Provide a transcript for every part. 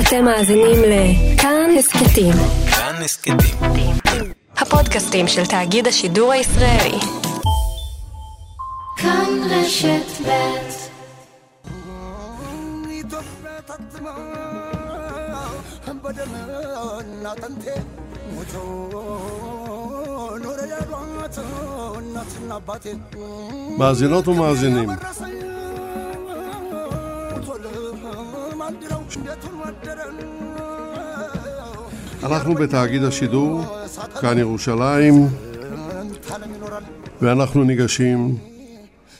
אתם מאזינים לכאן הסכתים. כאן הסכתים. הפודקאסטים של תאגיד השידור הישראלי. כאן רשת ב' מאזינות ומאזינים אנחנו בתאגיד השידור, כאן ירושלים, ואנחנו ניגשים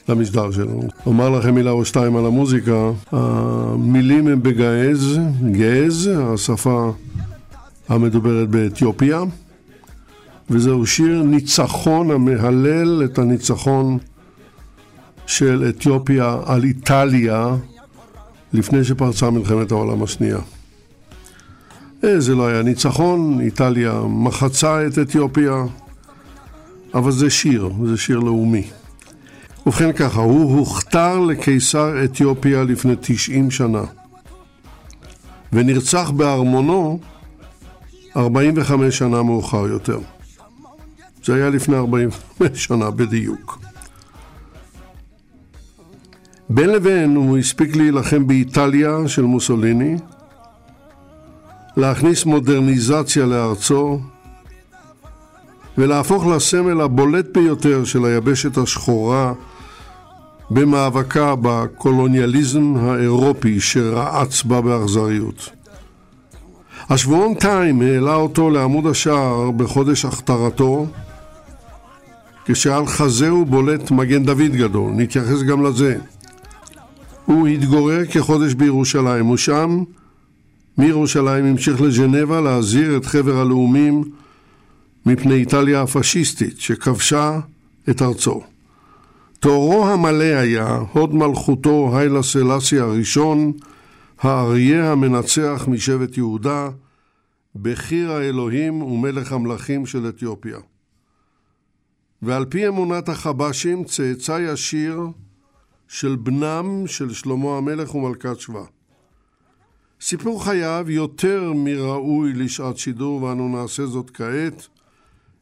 למשדר שלנו. אומר לכם מילה או שתיים על המוזיקה. המילים הם בגעז, געז, השפה המדוברת באתיופיה, וזהו שיר ניצחון המהלל את הניצחון של אתיופיה על איטליה לפני שפרצה מלחמת העולם השנייה. אה, זה לא היה ניצחון, איטליה מחצה את אתיופיה, אבל זה שיר, זה שיר לאומי. ובכן ככה, הוא הוכתר לקיסר אתיופיה לפני 90 שנה, ונרצח בארמונו 45 שנה מאוחר יותר. זה היה לפני 45 שנה בדיוק. בין לבין הוא הספיק להילחם באיטליה של מוסוליני, להכניס מודרניזציה לארצו ולהפוך לסמל הבולט ביותר של היבשת השחורה במאבקה בקולוניאליזם האירופי שרעץ בה באכזריות. השבועון טיים העלה אותו לעמוד השער בחודש הכתרתו כשעל חזהו בולט מגן דוד גדול, נתייחס גם לזה. הוא התגורר כחודש בירושלים, ושם מירושלים המשיך לז'נבה להזהיר את חבר הלאומים מפני איטליה הפשיסטית שכבשה את ארצו. תוארו המלא היה הוד מלכותו היילה סלאסי הראשון, האריה המנצח משבט יהודה, בחיר האלוהים ומלך המלכים של אתיופיה. ועל פי אמונת החבשים צאצא ישיר של בנם של שלמה המלך ומלכת שבא. סיפור חייו יותר מראוי לשעת שידור, ואנו נעשה זאת כעת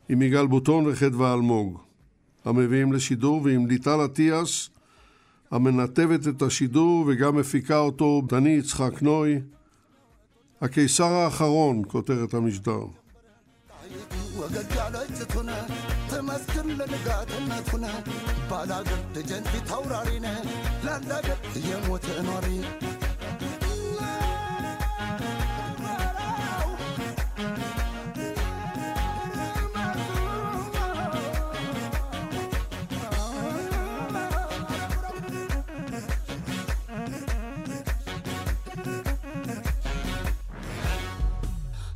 עם יגאל בוטון וחדווה אלמוג, המביאים לשידור, ועם ליטל אטיאס, המנתבת את השידור וגם מפיקה אותו דני יצחק נוי. הקיסר האחרון, כותרת המשדר. አትመስክር ለንጋትነት ሁነ ባላገር ደጀንቲ አውራሪ ነ ላላገር የሞተ ኗሪ።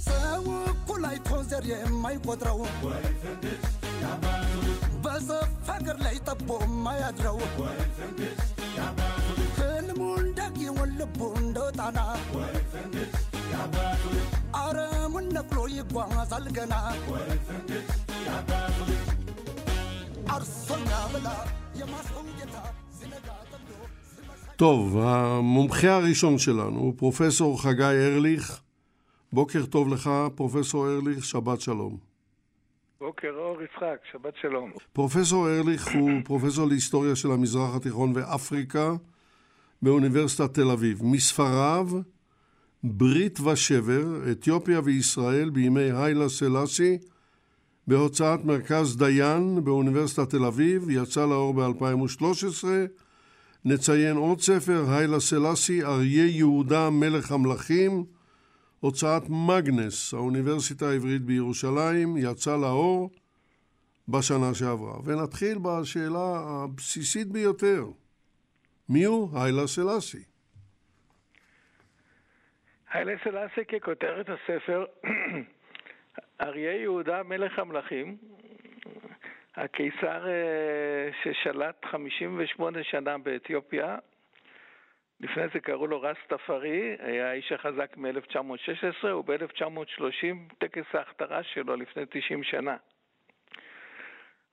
ሰው እኩል አይቶ ዘር በሰፍ ሀገር ላይ ጠቦ የማያድረው ህልሙን ዳጊውን ልቡ እንደ ጣና አረሙን ነቅሎ ይጓዛል ገና አርሶኛ ብላ የማስሆን ጌታ טוב, המומחה הראשון שלנו הוא פרופסור חגי ארליך, בוקר טוב לך, פרופסור ארליך, שבת שלום. בוקר אור יצחק, שבת שלום. פרופסור ארליך הוא פרופסור להיסטוריה של המזרח התיכון ואפריקה באוניברסיטת תל אביב. מספריו, ברית ושבר, אתיופיה וישראל בימי היילה סלאסי, בהוצאת מרכז דיין באוניברסיטת תל אביב, יצא לאור ב-2013. נציין עוד ספר, היילה סלאסי, אריה יהודה מלך המלכים, הוצאת מגנס, האוניברסיטה העברית בירושלים, יצא לאור בשנה שעברה. ונתחיל בשאלה הבסיסית ביותר, מיהו היילה סלאסי? היילה סלאסי ככותרת הספר, אריה יהודה מלך המלכים, הקיסר אה, ששלט 58 שנה באתיופיה, לפני זה קראו לו רס תפארי, היה האיש החזק מ-1916, וב-1930 טקס ההכתרה שלו לפני 90 שנה.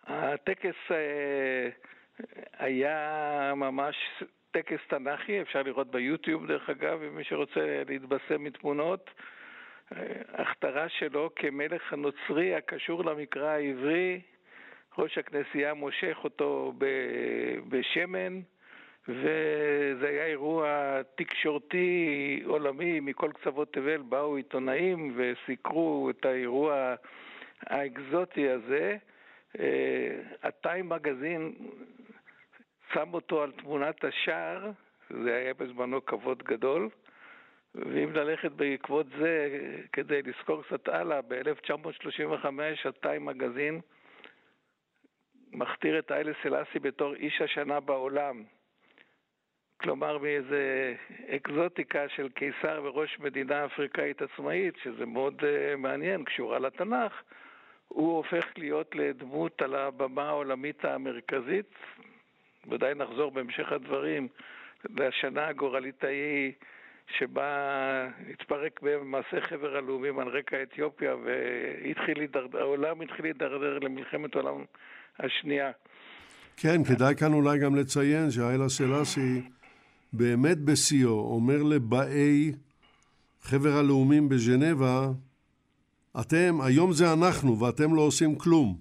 הטקס אה, היה ממש טקס תנ"כי, אפשר לראות ביוטיוב דרך אגב, אם מי שרוצה להתבשם מתמונות. הכתרה שלו כמלך הנוצרי הקשור למקרא העברי, ראש הכנסייה מושך אותו בשמן, וזה היה אירוע תקשורתי עולמי מכל קצוות תבל, באו עיתונאים וסיקרו את האירוע האקזוטי הזה. הטיים מגזין שם אותו על תמונת השער, זה היה בזמנו כבוד גדול, ואם ללכת בעקבות זה כדי לזכור קצת הלאה, ב-1935 הטיים מגזין מכתיר את איילה סלאסי בתור איש השנה בעולם. כלומר מאיזה אקזוטיקה של קיסר וראש מדינה אפריקאית עצמאית, שזה מאוד uh, מעניין, קשורה לתנ"ך, הוא הופך להיות לדמות על הבמה העולמית המרכזית. ודאי נחזור בהמשך הדברים לשנה הגורלית ההיא שבה התפרק במעשה חבר הלאומים על רקע אתיופיה והעולם התחיל להידרדר למלחמת העולם השנייה. כן, כדאי כאן אולי גם לציין שהאלה סלאסי באמת בשיאו אומר לבאי חבר הלאומים בז'נבה, אתם, היום זה אנחנו ואתם לא עושים כלום.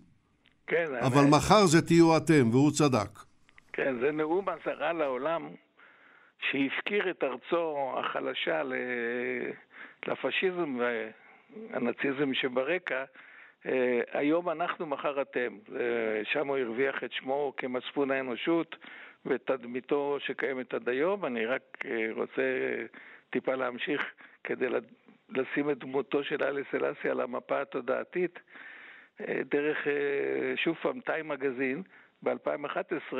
כן. אבל אני... מחר זה תהיו אתם, והוא צדק. כן, זה נאום אזהרה לעולם שהפקיר את ארצו החלשה לפשיזם והנאציזם שברקע. אה, היום אנחנו, מחר אתם. שם הוא הרוויח את שמו כמצפון האנושות ותדמיתו שקיימת עד היום. אני רק אה, רוצה טיפה להמשיך כדי לשים את דמותו של אלי סלאסי על המפה התודעתית אה, דרך, שוב פעם, טיים מגזין. ב-2011,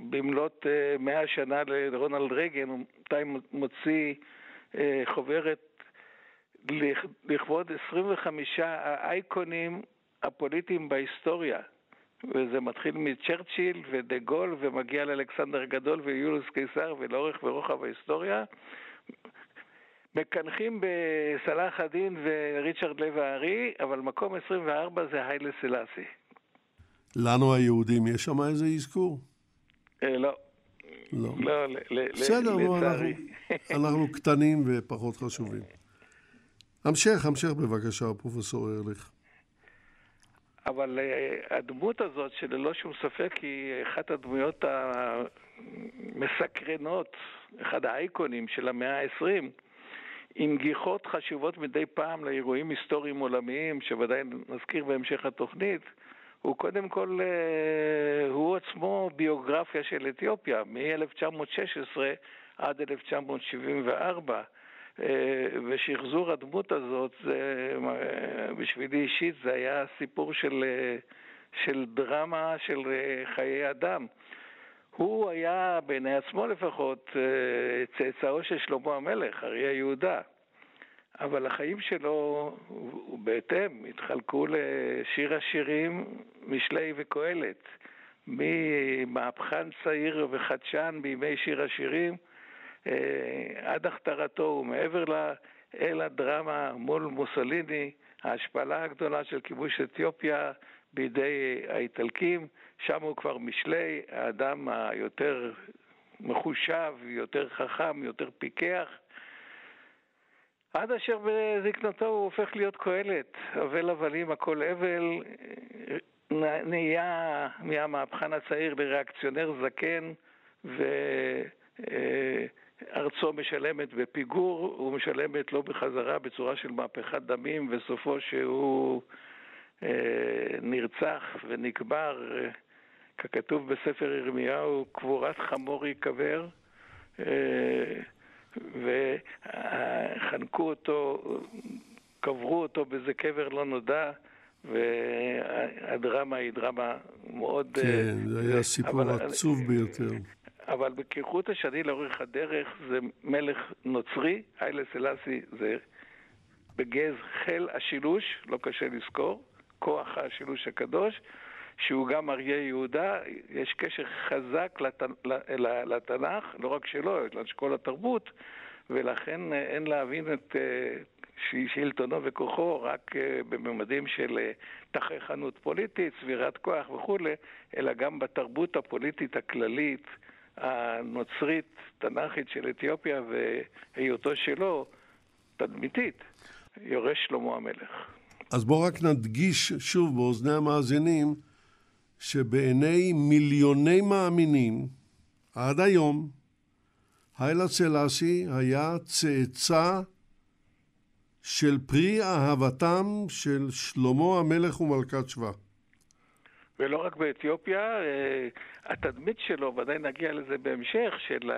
במלאת 100 אה, שנה לרונלד רייגן, הוא טיים מוציא אה, חוברת לכבוד 25 האייקונים הפוליטיים בהיסטוריה. וזה מתחיל מצ'רצ'יל ודה גול ומגיע לאלכסנדר הגדול ויולוס קיסר ולאורך ורוחב ההיסטוריה. מקנחים בסלאח א-דין וריצ'רד לב הארי, אבל מקום 24 זה היילה סלאסי. לנו היהודים יש שם איזה אזכור? אה, לא. לא. לא, בסדר, לצערי. אנחנו קטנים ופחות חשובים. המשך, המשך בבקשה, פרופסור ארליך. אבל uh, הדמות הזאת, שללא שום ספק היא אחת הדמויות המסקרנות, אחד האייקונים של המאה ה-20, עם גיחות חשובות מדי פעם לאירועים היסטוריים עולמיים, שוודאי נזכיר בהמשך התוכנית, הוא קודם כל, אה, הוא עצמו ביוגרפיה של אתיופיה, מ-1916 עד 1974. אה, ושחזור הדמות הזאת, זה, אה, בשבילי אישית, זה היה סיפור של, של דרמה של חיי אדם. הוא היה, בעיני עצמו לפחות, צאצאו של שלמה המלך, אריה יהודה. אבל החיים שלו, בהתאם, התחלקו לשיר השירים, משלי וקהלת. ממהפכן צעיר וחדשן בימי שיר השירים אה, עד הכתרתו ומעבר לה, אל הדרמה מול מוסוליני, ההשפלה הגדולה של כיבוש אתיופיה בידי האיטלקים, שם הוא כבר משלי, האדם היותר מחושב, יותר חכם, יותר פיקח, עד אשר בזקנתו הוא הופך להיות קהלת, אבל הבלים הכל אבל, נהיה מהמהפכן הצעיר לריאקציונר זקן, וארצו משלמת בפיגור, ומשלמת לא בחזרה בצורה של מהפכת דמים, וסופו שהוא אה, נרצח ונקבר, ככתוב בספר ירמיהו, קבורת חמור ייקבר. אה, וחנקו אותו, קברו אותו באיזה קבר לא נודע, והדרמה היא דרמה מאוד... כן, זה היה סיפור אבל, עצוב ביותר. אבל בכיחות השני לאורך הדרך זה מלך נוצרי, היילה סלאסי זה בגז חיל השילוש, לא קשה לזכור, כוח השילוש הקדוש, שהוא גם אריה יהודה, יש קשר חזק לת... לתנ"ך, לא רק שלו, אלא של כל התרבות, ולכן אה, אין להבין את אה, שלטונו וכוחו רק אה, בממדים של תככנות פוליטית, צבירת כוח וכולי, אלא גם בתרבות הפוליטית הכללית הנוצרית, תנ"כית של אתיופיה והיותו שלו תדמיתית, יורש שלמה המלך. אז בואו רק נדגיש שוב באוזני המאזינים שבעיני מיליוני מאמינים עד היום היילה סלאסי היה צאצא של פרי אהבתם של שלמה המלך ומלכת שבא. ולא רק באתיופיה, אה, התדמית שלו, ודאי נגיע לזה בהמשך, של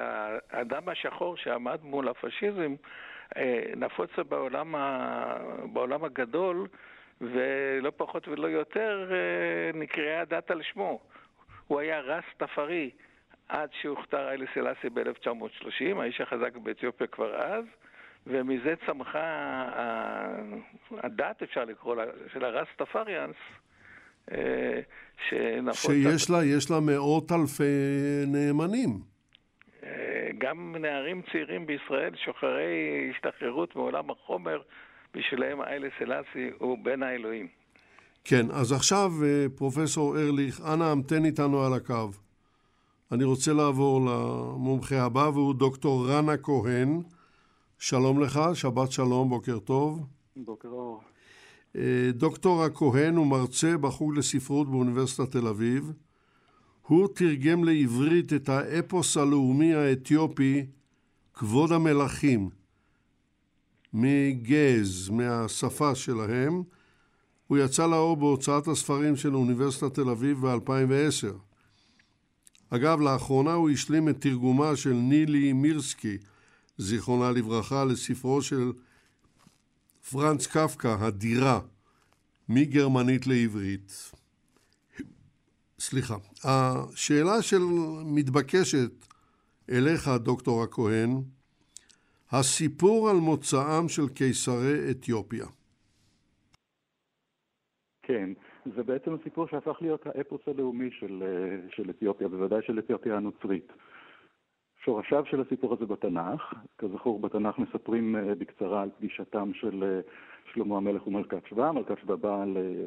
האדם השחור שעמד מול הפשיזם, אה, נפוצה בעולם, ה... בעולם הגדול, ולא פחות ולא יותר אה, נקראה הדת על שמו. הוא היה רס תפארי עד שהוכתר איילה סלאסי ב-1930, האיש החזק באתיופיה כבר אז, ומזה צמחה הדת, אפשר לקרוא לה, של הרס תפאריאנס, אה, שנפוצה... שיש לה, יש לה מאות אלפי נאמנים. אה, גם נערים צעירים בישראל, שוחרי השתחררות מעולם החומר, בשבילם איילה סלאסי הוא בן האלוהים. כן, אז עכשיו אה, פרופסור ארליך, אנא המתן איתנו על הקו. אני רוצה לעבור למומחה הבא, והוא דוקטור רנה כהן. שלום לך, שבת שלום, בוקר טוב. בוקר אור. דוקטור הכהן הוא מרצה בחוג לספרות באוניברסיטת תל אביב. הוא תרגם לעברית את האפוס הלאומי האתיופי כבוד המלכים מגז, מהשפה שלהם. הוא יצא לאור בהוצאת הספרים של אוניברסיטת תל אביב ב-2010. אגב, לאחרונה הוא השלים את תרגומה של נילי מירסקי, זיכרונה לברכה, לספרו של פרנץ קפקא, הדירה, מגרמנית לעברית. סליחה. השאלה של מתבקשת אליך, דוקטור הכהן, הסיפור על מוצאם של קיסרי אתיופיה. כן, זה בעצם הסיפור שהפך להיות האפוס הלאומי של, של אתיופיה, בוודאי של אתיופיה הנוצרית. שורשיו של הסיפור הזה בתנ"ך, כזכור בתנ"ך מספרים אה, בקצרה על פגישתם של אה, שלמה המלך ומלכת שבא, מלכת שבא באה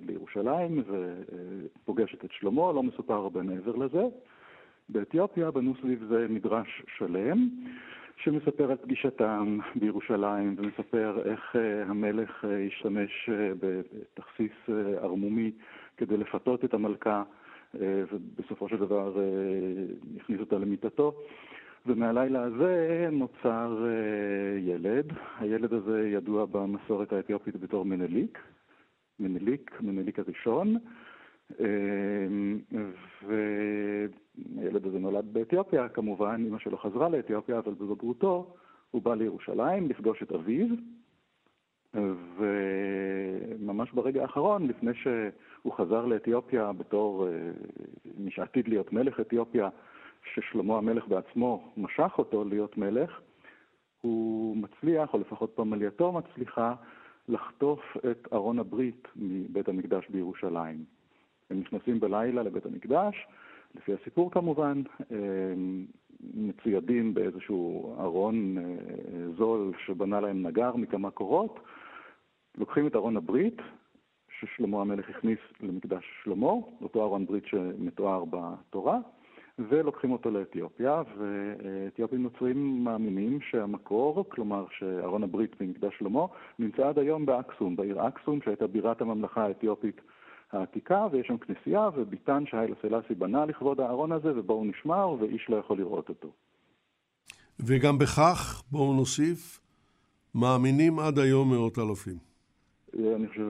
לירושלים ופוגשת את שלמה, לא מסופר הרבה מעבר לזה. באתיופיה בנו סביב זה מדרש שלם, שמספר על פגישתם בירושלים ומספר איך אה, המלך השתמש בתכסיס ערמומי כדי לפתות את המלכה ובסופו של דבר הכניס אותה למיטתו. ומהלילה הזה נוצר uh, ילד. הילד הזה ידוע במסורת האתיופית בתור מנליק, מנליק, מנליק הראשון, uh, והילד הזה נולד באתיופיה, כמובן, אמא שלו חזרה לאתיופיה, אבל בבגרותו הוא בא לירושלים לפגוש את אביו, וממש ברגע האחרון, לפני שהוא חזר לאתיופיה בתור uh, מי שעתיד להיות מלך אתיופיה, ששלמה המלך בעצמו משך אותו להיות מלך, הוא מצליח, או לפחות פמלייתו מצליחה, לחטוף את ארון הברית מבית המקדש בירושלים. הם נכנסים בלילה לבית המקדש, לפי הסיפור כמובן, מצוידים באיזשהו ארון אה, זול שבנה להם נגר מכמה קורות, לוקחים את ארון הברית, ששלמה המלך הכניס למקדש שלמה, אותו ארון ברית שמתואר בתורה, ולוקחים אותו לאתיופיה, ואתיופים נוצרים מאמינים שהמקור, כלומר שארון הברית במקדש שלמה, נמצא עד היום באקסום, בעיר אקסום, שהייתה בירת הממלכה האתיופית העתיקה, ויש שם כנסייה, וביתן שהיילה סלאסי בנה לכבוד הארון הזה, ובו הוא נשמר, ואיש לא יכול לראות אותו. וגם בכך, בואו נוסיף, מאמינים עד היום מאות אלפים. אני חושב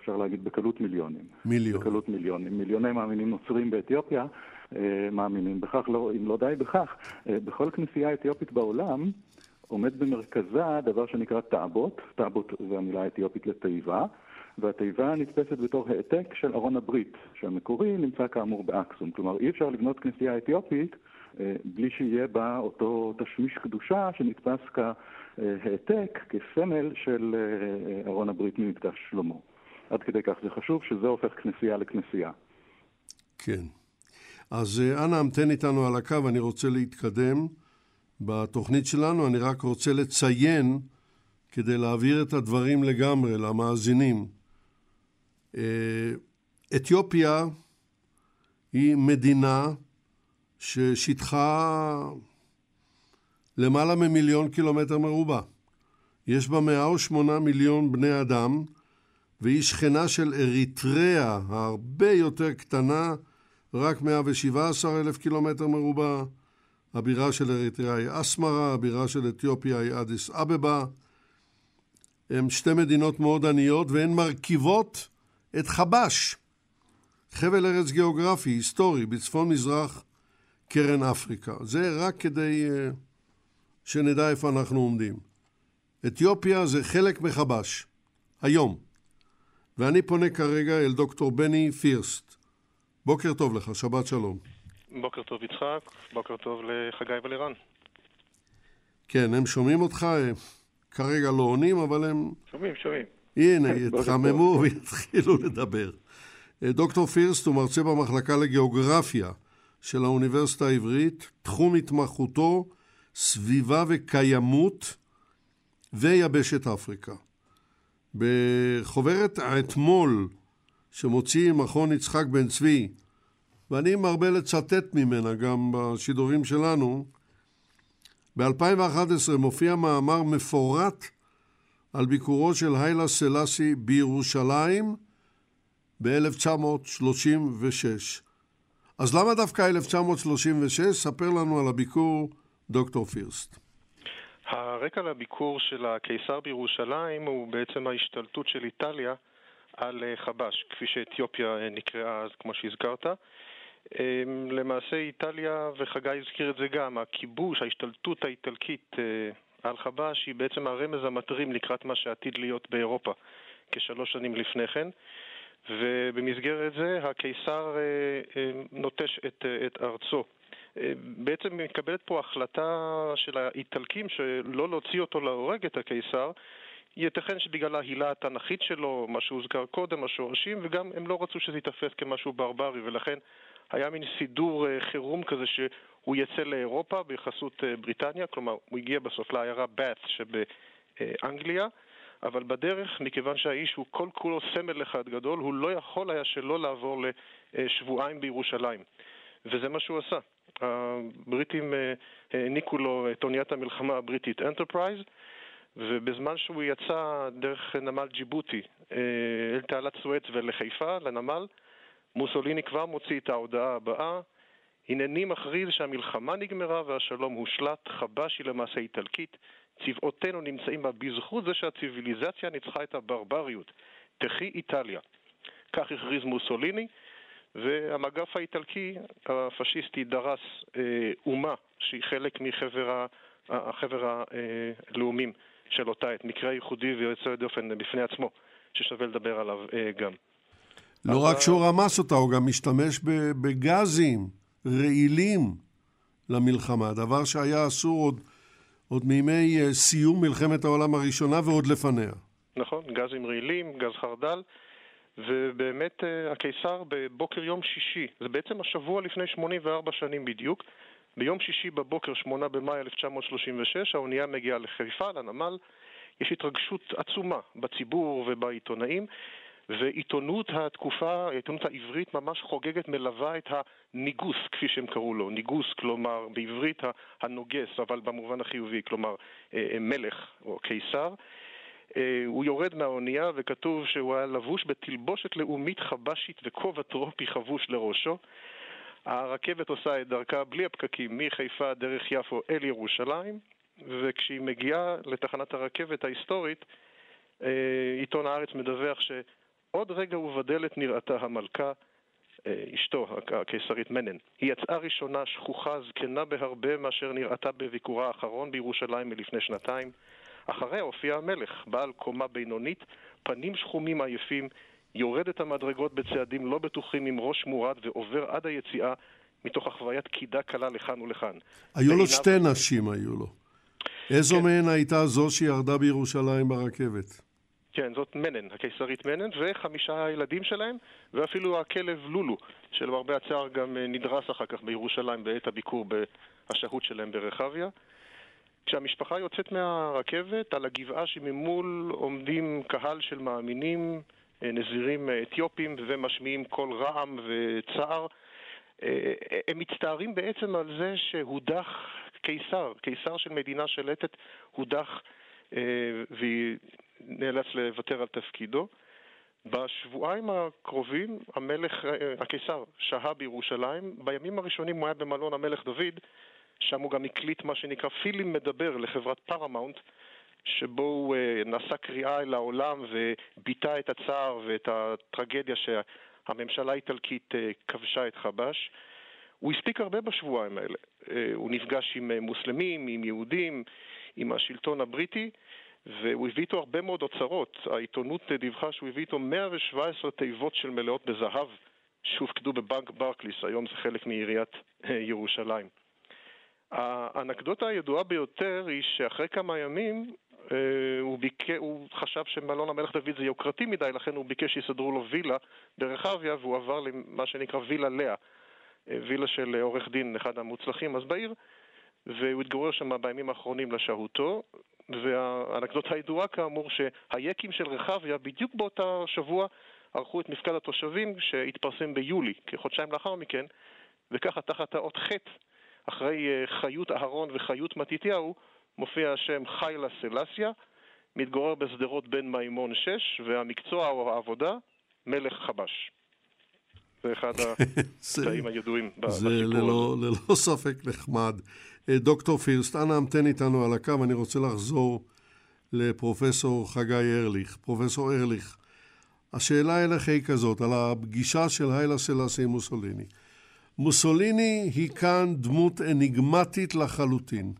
אפשר להגיד בקלות מיליונים. מיליון. בקלות מיליונים. מיליוני מאמינים נוצרים באתיופיה, מאמינים בכך, לא, אם לא די בכך, אה, בכל כנסייה אתיופית בעולם עומד במרכזה דבר שנקרא תעבוט, תעבוט זה המילה האתיופית לתיבה, והתיבה נתפסת בתור העתק של ארון הברית, שהמקורי נמצא כאמור באקסום. כלומר, אי אפשר לבנות כנסייה אתיופית אה, בלי שיהיה בה אותו תשמיש קדושה שנתפס כהעתק, כסמל של ארון הברית ממקדש שלמה. עד כדי כך זה חשוב שזה הופך כנסייה לכנסייה. כן. אז אה, אנא המתן איתנו על הקו, אני רוצה להתקדם בתוכנית שלנו, אני רק רוצה לציין, כדי להעביר את הדברים לגמרי למאזינים. אה, אתיופיה היא מדינה ששטחה למעלה ממיליון קילומטר מרובע. יש בה 108 מיליון בני אדם, והיא שכנה של אריתריאה, הרבה יותר קטנה, רק 117 אלף קילומטר מרובע. הבירה של אריתריאה היא אסמרה, הבירה של אתיופיה היא אדיס אבבה. הן שתי מדינות מאוד עניות והן מרכיבות את חבש, חבל ארץ גיאוגרפי, היסטורי, בצפון מזרח קרן אפריקה. זה רק כדי uh, שנדע איפה אנחנו עומדים. אתיופיה זה חלק מחבש, היום. ואני פונה כרגע אל דוקטור בני פירסט. בוקר טוב לך, שבת שלום. בוקר טוב יצחק, בוקר טוב לחגי ולרן. כן, הם שומעים אותך, כרגע לא עונים, אבל הם... שומעים, שומעים. הנה, יתחממו ויתחילו לדבר. אה, דוקטור פירסט הוא מרצה במחלקה לגיאוגרפיה של האוניברסיטה העברית, תחום התמחותו סביבה וקיימות ויבשת אפריקה. בחוברת האתמול שמוציא מכון יצחק בן צבי, ואני מרבה לצטט ממנה גם בשידורים שלנו, ב-2011 מופיע מאמר מפורט על ביקורו של היילה סלאסי בירושלים ב-1936. אז למה דווקא 1936? ספר לנו על הביקור, דוקטור פירסט. הרקע לביקור של הקיסר בירושלים הוא בעצם ההשתלטות של איטליה על אה, חבש, כפי שאתיופיה אה, נקראה אז, כמו שהזכרת. אמ, למעשה איטליה, וחגי הזכיר את זה גם, הכיבוש, ההשתלטות האיטלקית אה, על חבש היא בעצם הרמז המטרים לקראת מה שעתיד להיות באירופה כשלוש שנים לפני כן. ובמסגרת זה הקיסר נוטש את, את ארצו בעצם מקבלת פה החלטה של האיטלקים שלא להוציא אותו להורג את הקיסר ייתכן שבגלל ההילה התנ"כית שלו, מה שהוזכר קודם, השורשים, וגם הם לא רצו שזה ייתפס כמשהו ברברי, ולכן היה מין סידור אה, חירום כזה שהוא יצא לאירופה בחסות אה, בריטניה, כלומר הוא הגיע בסוף לעיירה בת שבאנגליה, אבל בדרך, מכיוון שהאיש הוא כל כולו סמל אחד גדול, הוא לא יכול היה שלא לעבור לשבועיים בירושלים. וזה מה שהוא עשה. הבריטים אה, העניקו לו את אוניית המלחמה הבריטית אנטרפרייז, ובזמן שהוא יצא דרך נמל ג'יבוטי אה, אל תעלת סואץ ולחיפה, לנמל, מוסוליני כבר מוציא את ההודעה הבאה: הנני מכריז שהמלחמה נגמרה והשלום הושלט, חבש היא למעשה איטלקית, צבאותינו נמצאים בה בזכות זה שהציוויליזציה ניצחה את הברבריות. תחי איטליה. כך הכריז מוסוליני, והמגף האיטלקי הפשיסטי דרס אה, אומה שהיא חלק מחבר החבר הלאומים של אותה עת, מקרה ייחודי ויוצא דופן בפני עצמו, ששווה לדבר עליו אה, גם. לא רק שהוא רמס אותה, הוא גם משתמש בגזים רעילים למלחמה, דבר שהיה אסור עוד, עוד מימי אה, סיום מלחמת העולם הראשונה ועוד לפניה. נכון, גזים רעילים, גז חרדל. ובאמת אה, הקיסר בבוקר יום שישי, זה בעצם השבוע לפני 84 שנים בדיוק, ביום שישי בבוקר, 8 במאי 1936, האונייה מגיעה לחיפה, לנמל, יש התרגשות עצומה בציבור ובעיתונאים, ועיתונות התקופה, העיתונות העברית ממש חוגגת, מלווה את הניגוס, כפי שהם קראו לו. ניגוס, כלומר, בעברית הנוגס, אבל במובן החיובי, כלומר, אה, אה, מלך או קיסר. אה, הוא יורד מהאונייה וכתוב שהוא היה לבוש בתלבושת לאומית חבשית וכובע טרופי חבוש לראשו. הרכבת עושה את דרכה בלי הפקקים מחיפה דרך יפו אל ירושלים, וכשהיא מגיעה לתחנת הרכבת ההיסטורית, אה, עיתון הארץ מדווח שעוד רגע ובדלת נראתה המלכה, אה, אשתו, הקיסרית מנן. היא יצאה ראשונה שכוחה, זקנה בהרבה מאשר נראתה בביקורה האחרון בירושלים מלפני שנתיים. אחריה הופיע המלך, בעל קומה בינונית, פנים שחומים עייפים, יורד את המדרגות בצעדים לא בטוחים עם ראש מורד ועובר עד היציאה מתוך החוויית קידה קלה לכאן ולכאן. היו לו שתי נשים, היו לו. איזו כן. מהן הייתה זו שירדה בירושלים ברכבת? כן, זאת מנן, הקיסרית מנן, וחמישה הילדים שלהם, ואפילו הכלב לולו, שלמרבה הצער גם אה, נדרס אחר כך בירושלים בעת הביקור בשהות שלהם ברחביה. כשהמשפחה יוצאת מהרכבת, על הגבעה שממול עומדים קהל של מאמינים, נזירים אתיופים, ומשמיעים קול רעם וצער. הם מצטערים בעצם על זה שהודח קיסר, קיסר של מדינה שלטת הודח ונאלץ לוותר על תפקידו. בשבועיים הקרובים המלך, הקיסר שהה בירושלים, בימים הראשונים הוא היה במלון המלך דוד, שם הוא גם הקליט מה שנקרא פילם מדבר לחברת פרמאונט, שבו הוא אה, נשא קריאה אל העולם וביטא את הצער ואת הטרגדיה שהממשלה האיטלקית אה, כבשה את חבש. הוא הספיק הרבה בשבועיים האלה. Uh, הוא נפגש עם מוסלמים, עם יהודים, עם השלטון הבריטי, והוא הביא איתו הרבה מאוד אוצרות. העיתונות דיווחה שהוא הביא איתו 117 תיבות של מלאות בזהב שהופקדו בבנק ברקליס, היום זה חלק מעיריית ירושלים. האנקדוטה הידועה ביותר היא שאחרי כמה ימים אה, הוא, ביק... הוא חשב שמלון המלך דוד זה יוקרתי מדי, לכן הוא ביקש שיסדרו לו וילה ברחביה, והוא עבר למה שנקרא וילה לאה, אה, וילה של עורך דין, אחד המוצלחים אז בעיר, והוא התגורר שם בימים האחרונים לשהותו, והאנקדוטה הידועה כאמור שהיקים של רחביה בדיוק באותה שבוע ערכו את מפקד התושבים שהתפרסם ביולי, כחודשיים לאחר מכן, וככה תחת האות ח' אחרי אה, חיות אהרון וחיות מתתיהו מופיע השם חיילה סלסיה, מתגורר בשדרות בן מימון 6, והמקצוע או העבודה, מלך חבש. זה אחד הקטעים הידועים בסיפור הזה. זה ללא, ללא ספק נחמד. אה, דוקטור פירסט, אנא המתן איתנו על הקו, אני רוצה לחזור לפרופסור חגי ארליך. פרופסור ארליך, השאלה אליך היא כזאת, על הפגישה של היילה סלאסי עם מוסוליני. מוסוליני היא כאן דמות אניגמטית לחלוטין.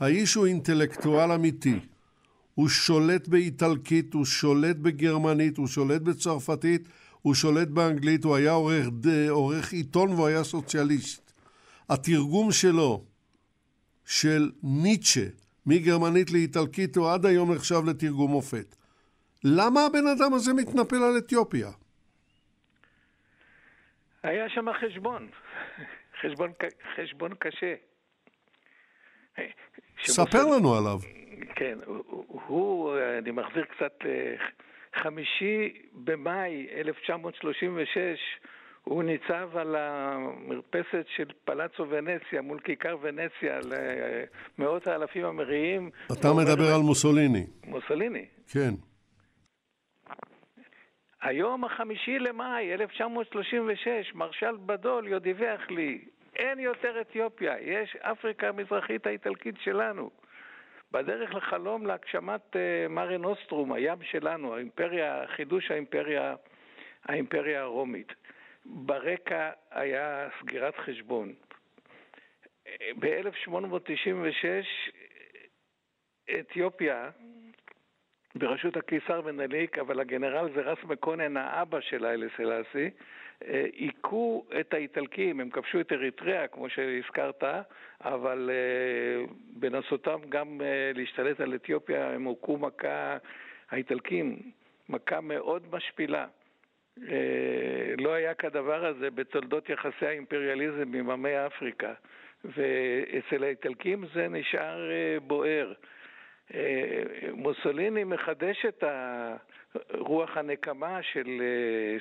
האיש הוא אינטלקטואל אמיתי. הוא שולט באיטלקית, הוא שולט בגרמנית, הוא שולט בצרפתית, הוא שולט באנגלית, הוא היה עורך, עורך עיתון והוא היה סוציאליסט. התרגום שלו, של ניטשה, מגרמנית לאיטלקית, הוא עד היום נחשב לתרגום מופת. למה הבן אדם הזה מתנפל על אתיופיה? היה שם חשבון, חשבון, חשבון קשה. ספר לנו עליו. כן, הוא, אני מחזיר קצת, חמישי במאי 1936, הוא ניצב על המרפסת של פלאצו ונציה, מול כיכר ונציה, למאות האלפים המריעים. אתה מדבר על מוסוליני. מוסוליני. כן. היום החמישי למאי 1936, מרשל בדול יודיווח לי, אין יותר אתיופיה, יש אפריקה המזרחית האיטלקית שלנו. בדרך לחלום להגשמת uh, מרי נוסטרום, הים שלנו, האימפריה, חידוש האימפריה, האימפריה הרומית. ברקע היה סגירת חשבון. ב-1896 אתיופיה בראשות הקיסר ונליק, אבל הגנרל זה רס מקונן, האבא של איילה סלאסי, אה, היכו את האיטלקים, הם כבשו את אריתריאה, כמו שהזכרת, אבל אה, בנסותם גם אה, להשתלט על אתיופיה, הם הוכו מכה, האיטלקים, מכה מאוד משפילה. לא היה כדבר הזה בתולדות יחסי האימפריאליזם עם עמי אפריקה, ואצל האיטלקים זה נשאר בוער. מוסוליני מחדש את רוח הנקמה של,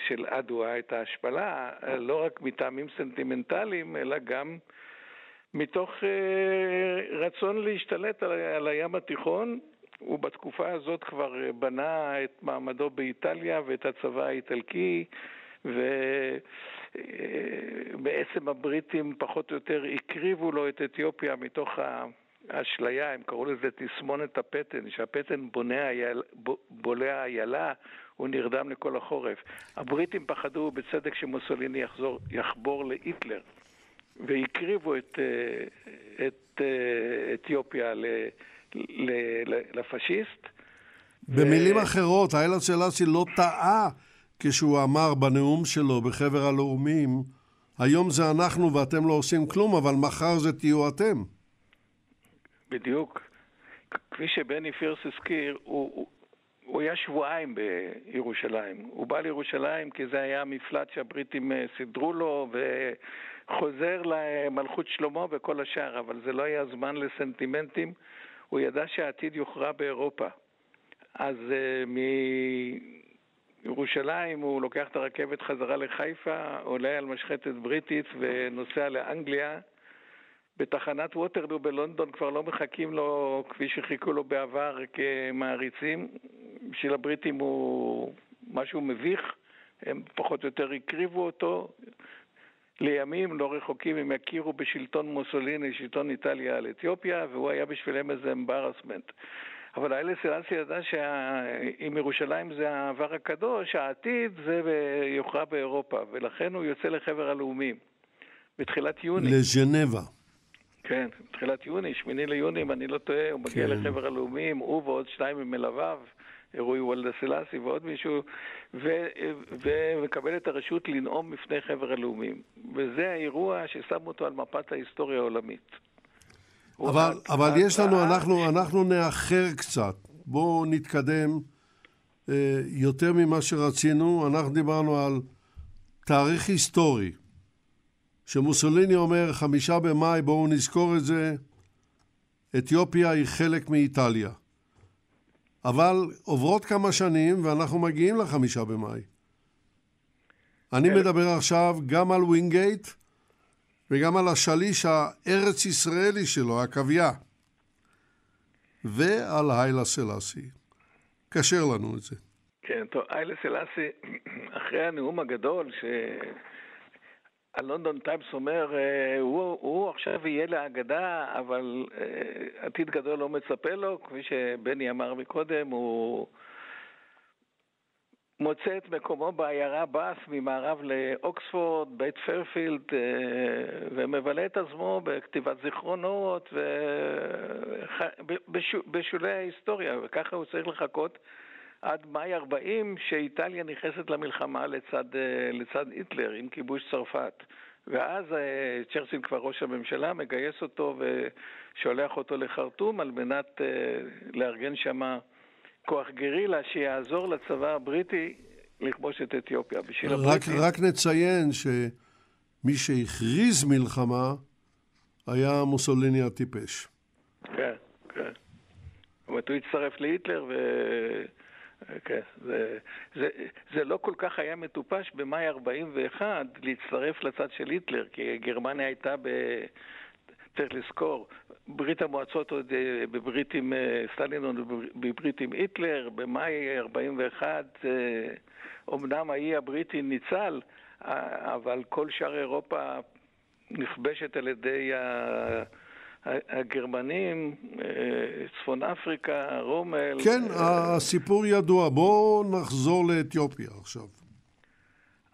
של אדווה, את ההשפלה, לא רק מטעמים סנטימנטליים, אלא גם מתוך אה, רצון להשתלט על, על הים התיכון. הוא בתקופה הזאת כבר בנה את מעמדו באיטליה ואת הצבא האיטלקי, ובעצם הבריטים פחות או יותר הקריבו לו את אתיופיה מתוך ה... אשליה, הם קראו לזה תסמונת הפטן, שהפטן בונה אייל, בולע איילה, הוא נרדם לכל החורף. הבריטים פחדו בצדק שמוסוליני יחזור, יחבור להיטלר, והקריבו את, אה, את אה, אתיופיה ל, ל, ל, לפשיסט. במילים ו... אחרות, האילה סלאסי לא טעה כשהוא אמר בנאום שלו בחבר הלאומים, היום זה אנחנו ואתם לא עושים כלום, אבל מחר זה תהיו אתם. בדיוק. כפי שבני פירס הזכיר, הוא, הוא, הוא היה שבועיים בירושלים. הוא בא לירושלים כי זה היה המפלט שהבריטים אה, סידרו לו, וחוזר למלכות שלמה וכל השאר, אבל זה לא היה זמן לסנטימנטים. הוא ידע שהעתיד יוכרע באירופה. אז uh, מ... ירושלים, הוא לוקח את הרכבת חזרה לחיפה, עולה על משחטת בריטית ונוסע לאנגליה. בתחנת ווטרלו בלונדון כבר לא מחכים לו כפי שחיכו לו בעבר כמעריצים. בשביל הבריטים הוא משהו מביך, הם פחות או יותר הקריבו אותו. לימים לא רחוקים הם יכירו בשלטון מוסוליני, שלטון איטליה על אתיופיה, והוא היה בשבילם איזה אמברסמנט. אבל האלה סלאסי ידע שאם ירושלים זה העבר הקדוש, העתיד זה יוכרע באירופה, ולכן הוא יוצא לחבר הלאומים בתחילת יוני. לז'נבה. כן, בתחילת יוני, שמיני ליוני, אם אני לא טועה, הוא מגיע כן. לחבר הלאומים, הוא ועוד שניים ממלוויו. רועי וולדה סלאסי ועוד מישהו, ו, ומקבל את הרשות לנאום בפני חבר הלאומים. וזה האירוע ששם אותו על מפת ההיסטוריה העולמית. אבל, אבל יש לנו, אנחנו, אנחנו נאחר קצת. בואו נתקדם אה, יותר ממה שרצינו. אנחנו דיברנו על תאריך היסטורי, שמוסוליני אומר, חמישה במאי, בואו נזכור את זה, אתיופיה היא חלק מאיטליה. אבל עוברות כמה שנים ואנחנו מגיעים לחמישה במאי. אני כן. מדבר עכשיו גם על ווינגייט וגם על השליש הארץ ישראלי שלו, עקביה, ועל היילה סלאסי. קשר לנו את זה. כן, טוב, היילה סלאסי, אחרי הנאום הגדול, ש... הלונדון טיימס אומר, אה, הוא, הוא עכשיו יהיה לאגדה, אבל אה, עתיד גדול לא מצפה לו, כפי שבני אמר מקודם, הוא מוצא את מקומו בעיירה באת' ממערב לאוקספורד, בית פיירפילד, אה, ומבלה את עצמו בכתיבת זיכרונות ובשולי ההיסטוריה, וככה הוא צריך לחכות עד מאי 40, שאיטליה נכנסת למלחמה לצד, אה, לצד היטלר עם כיבוש צרפת. ואז אה, צ'רצ'יל כבר ראש הממשלה, מגייס אותו ושולח אותו לחרטום על מנת אה, לארגן שם כוח גרילה שיעזור לצבא הבריטי לכבוש את אתיופיה. בשביל רק, הבריטים... רק נציין שמי שהכריז מלחמה היה מוסוליני הטיפש. כן, כן. זאת אומרת, הוא הצטרף להיטלר ו... כן, זה, זה, זה לא כל כך היה מטופש במאי 41 להצטרף לצד של היטלר, כי גרמניה הייתה ב... צריך לזכור, ברית המועצות עוד אה, בברית עם אה, סטלין עוד בברית עם היטלר, במאי 41 אומנם האי הבריטי ניצל, אבל כל שאר אירופה נכבשת על ידי הגרמנים, אה, צפון אפריקה, רומל. כן, אה, הסיפור ידוע. בואו נחזור לאתיופיה עכשיו.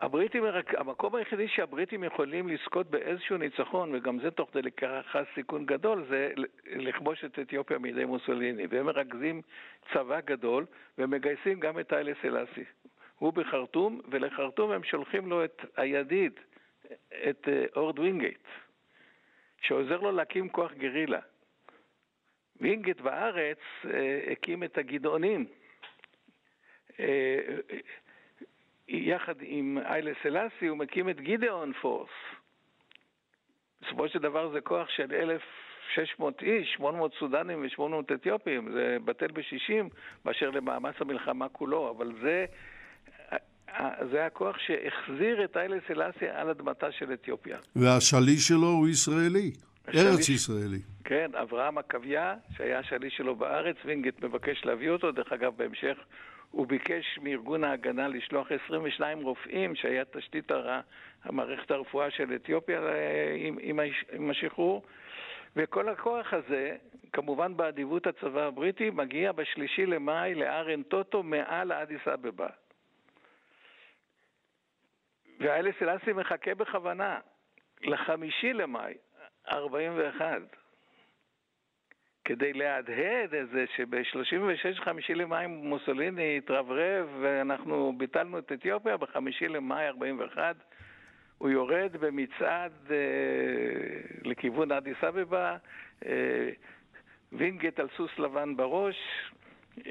הבריטים, המקום היחידי שהבריטים יכולים לזכות באיזשהו ניצחון, וגם זה תוך כדי לקחה סיכון גדול, זה לכבוש את אתיופיה מידי מוסוליני. והם מרכזים צבא גדול, ומגייסים גם את היילה סלאסי. הוא בחרטום, ולחרטום הם שולחים לו את הידיד, את אה, אורד וינגייט. שעוזר לו להקים כוח גרילה. וינגייט בארץ אה, הקים את הגדעונים. אה, יחד עם היילה סלאסי הוא מקים את Gideon Force. בסופו של דבר זה כוח של 1,600 איש, 800 סודנים ו-800 אתיופים, זה בטל בשישים באשר למאמץ המלחמה כולו, אבל זה זה הכוח שהחזיר את איילה סלאסי על אדמתה של אתיופיה. והשליש שלו הוא ישראלי, ארץ ישראלי. כן, אברהם עקביה, שהיה השליש שלו בארץ, וינגייט מבקש להביא אותו, דרך אגב, בהמשך הוא ביקש מארגון ההגנה לשלוח 22 רופאים, שהיה תשתית הר... המערכת הרפואה של אתיופיה אה, עם, עם, עם השחרור. וכל הכוח הזה, כמובן באדיבות הצבא הבריטי, מגיע בשלישי למאי לארן טוטו מעל אדיס אבבה. והאלה סלאסי מחכה בכוונה לחמישי למאי 41, כדי להדהד את זה שב-36 חמישי למאי מוסוליני התרברב ואנחנו ביטלנו את אתיופיה, בחמישי למאי 41 הוא יורד במצעד אה, לכיוון אדיס אבבה, אה, וינגייט על סוס לבן בראש,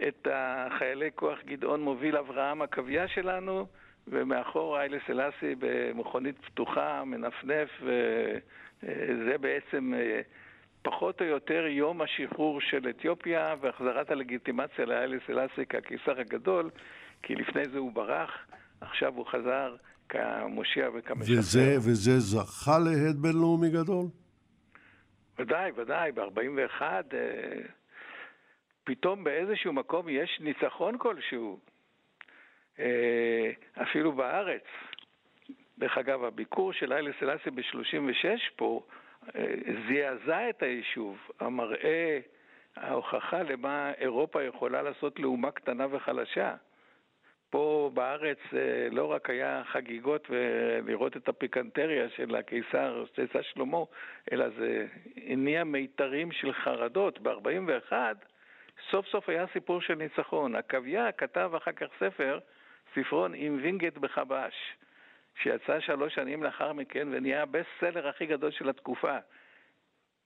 את החיילי כוח גדעון מוביל אברהם עקביה שלנו, ומאחור איילה סלאסי במכונית פתוחה, מנפנף, וזה בעצם אה, פחות או יותר יום השחרור של אתיופיה והחזרת הלגיטימציה לאיילה סלאסי כקיסר הגדול, כי לפני זה הוא ברח, עכשיו הוא חזר כמושיע וכמשחרר. וזה, וזה זכה להד בינלאומי גדול? ודאי, ודאי, ב-41 אה, פתאום באיזשהו מקום יש ניצחון כלשהו, אפילו בארץ. דרך אגב, הביקור של איילה סלאסי ב-36 פה אה, זעזע את היישוב. המראה, ההוכחה למה אירופה יכולה לעשות לאומה קטנה וחלשה. פה בארץ אה, לא רק היה חגיגות ולראות את הפיקנטריה של הקיסר, צאצא שלמה, אלא זה הניע מיתרים של חרדות. ב-41 סוף סוף היה סיפור של ניצחון. עקביה כתב אחר כך ספר, ספרון עם וינגייט בחבש, שיצא שלוש שנים לאחר מכן ונהיה הבסט סלר הכי גדול של התקופה.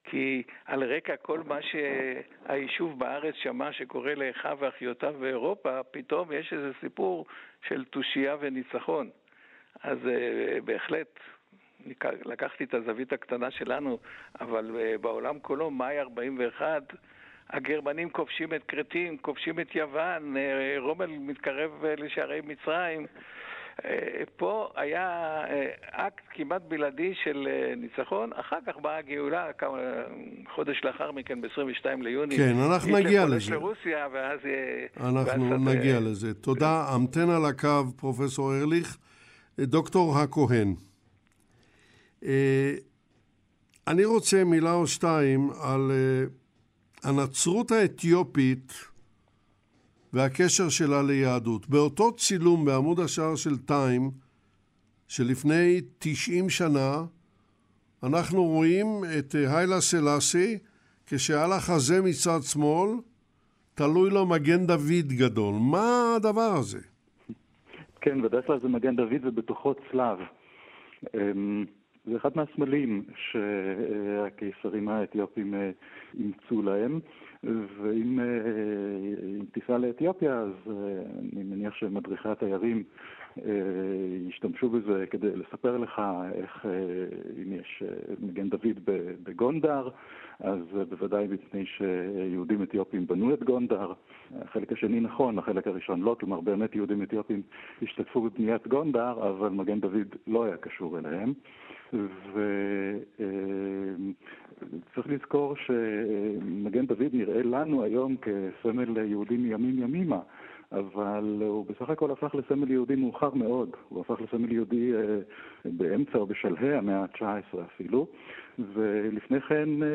כי על רקע כל מה שהיישוב בארץ שמע שקורה לאחיו ואחיותיו באירופה, פתאום יש איזה סיפור של תושייה וניצחון. אז uh, בהחלט, לקחתי את הזווית הקטנה שלנו, אבל uh, בעולם כולו, מאי 41, הגרמנים כובשים את כרתים, כובשים את יוון, uh, רומל מתקרב לשערי מצרים. אה, פה היה אה, אקט כמעט בלעדי של אה, ניצחון, אחר כך באה הגאולה, כמה, חודש לאחר מכן, ב-22 ליוני. כן, אנחנו נגיע לזה. לרוסיה, ואז... אנחנו ואז נגיע את... לזה. תודה. המתן על הקו, פרופסור ארליך. דוקטור הכהן, אני רוצה מילה או שתיים על הנצרות האתיופית והקשר שלה ליהדות. באותו צילום בעמוד השער של טיים, שלפני 90 שנה, אנחנו רואים את היילה סלאסי, כשעל החזה מצד שמאל תלוי לו מגן דוד גדול. מה הדבר הזה? כן, בדרך כלל זה מגן דוד ובתוכו צלב. זה אחד מהסמלים שהקיסרים האתיופים אה, אימצו להם. ואם אה, תיסע לאתיופיה, אז אה, אני מניח שמדריכי התיירים ישתמשו בזה כדי לספר לך איך, אם יש מגן דוד בגונדר, אז בוודאי מפני שיהודים אתיופים בנו את גונדר. החלק השני נכון, החלק הראשון לא, כלומר באמת יהודים אתיופים השתתפו בבניית גונדר, אבל מגן דוד לא היה קשור אליהם. וצריך לזכור שמגן דוד נראה לנו היום כסמל יהודי מימים ימימה. אבל הוא בסך הכל הפך לסמל יהודי מאוחר מאוד. הוא הפך לסמל יהודי אה, באמצע או בשלהי המאה ה-19 אפילו, ולפני כן אה,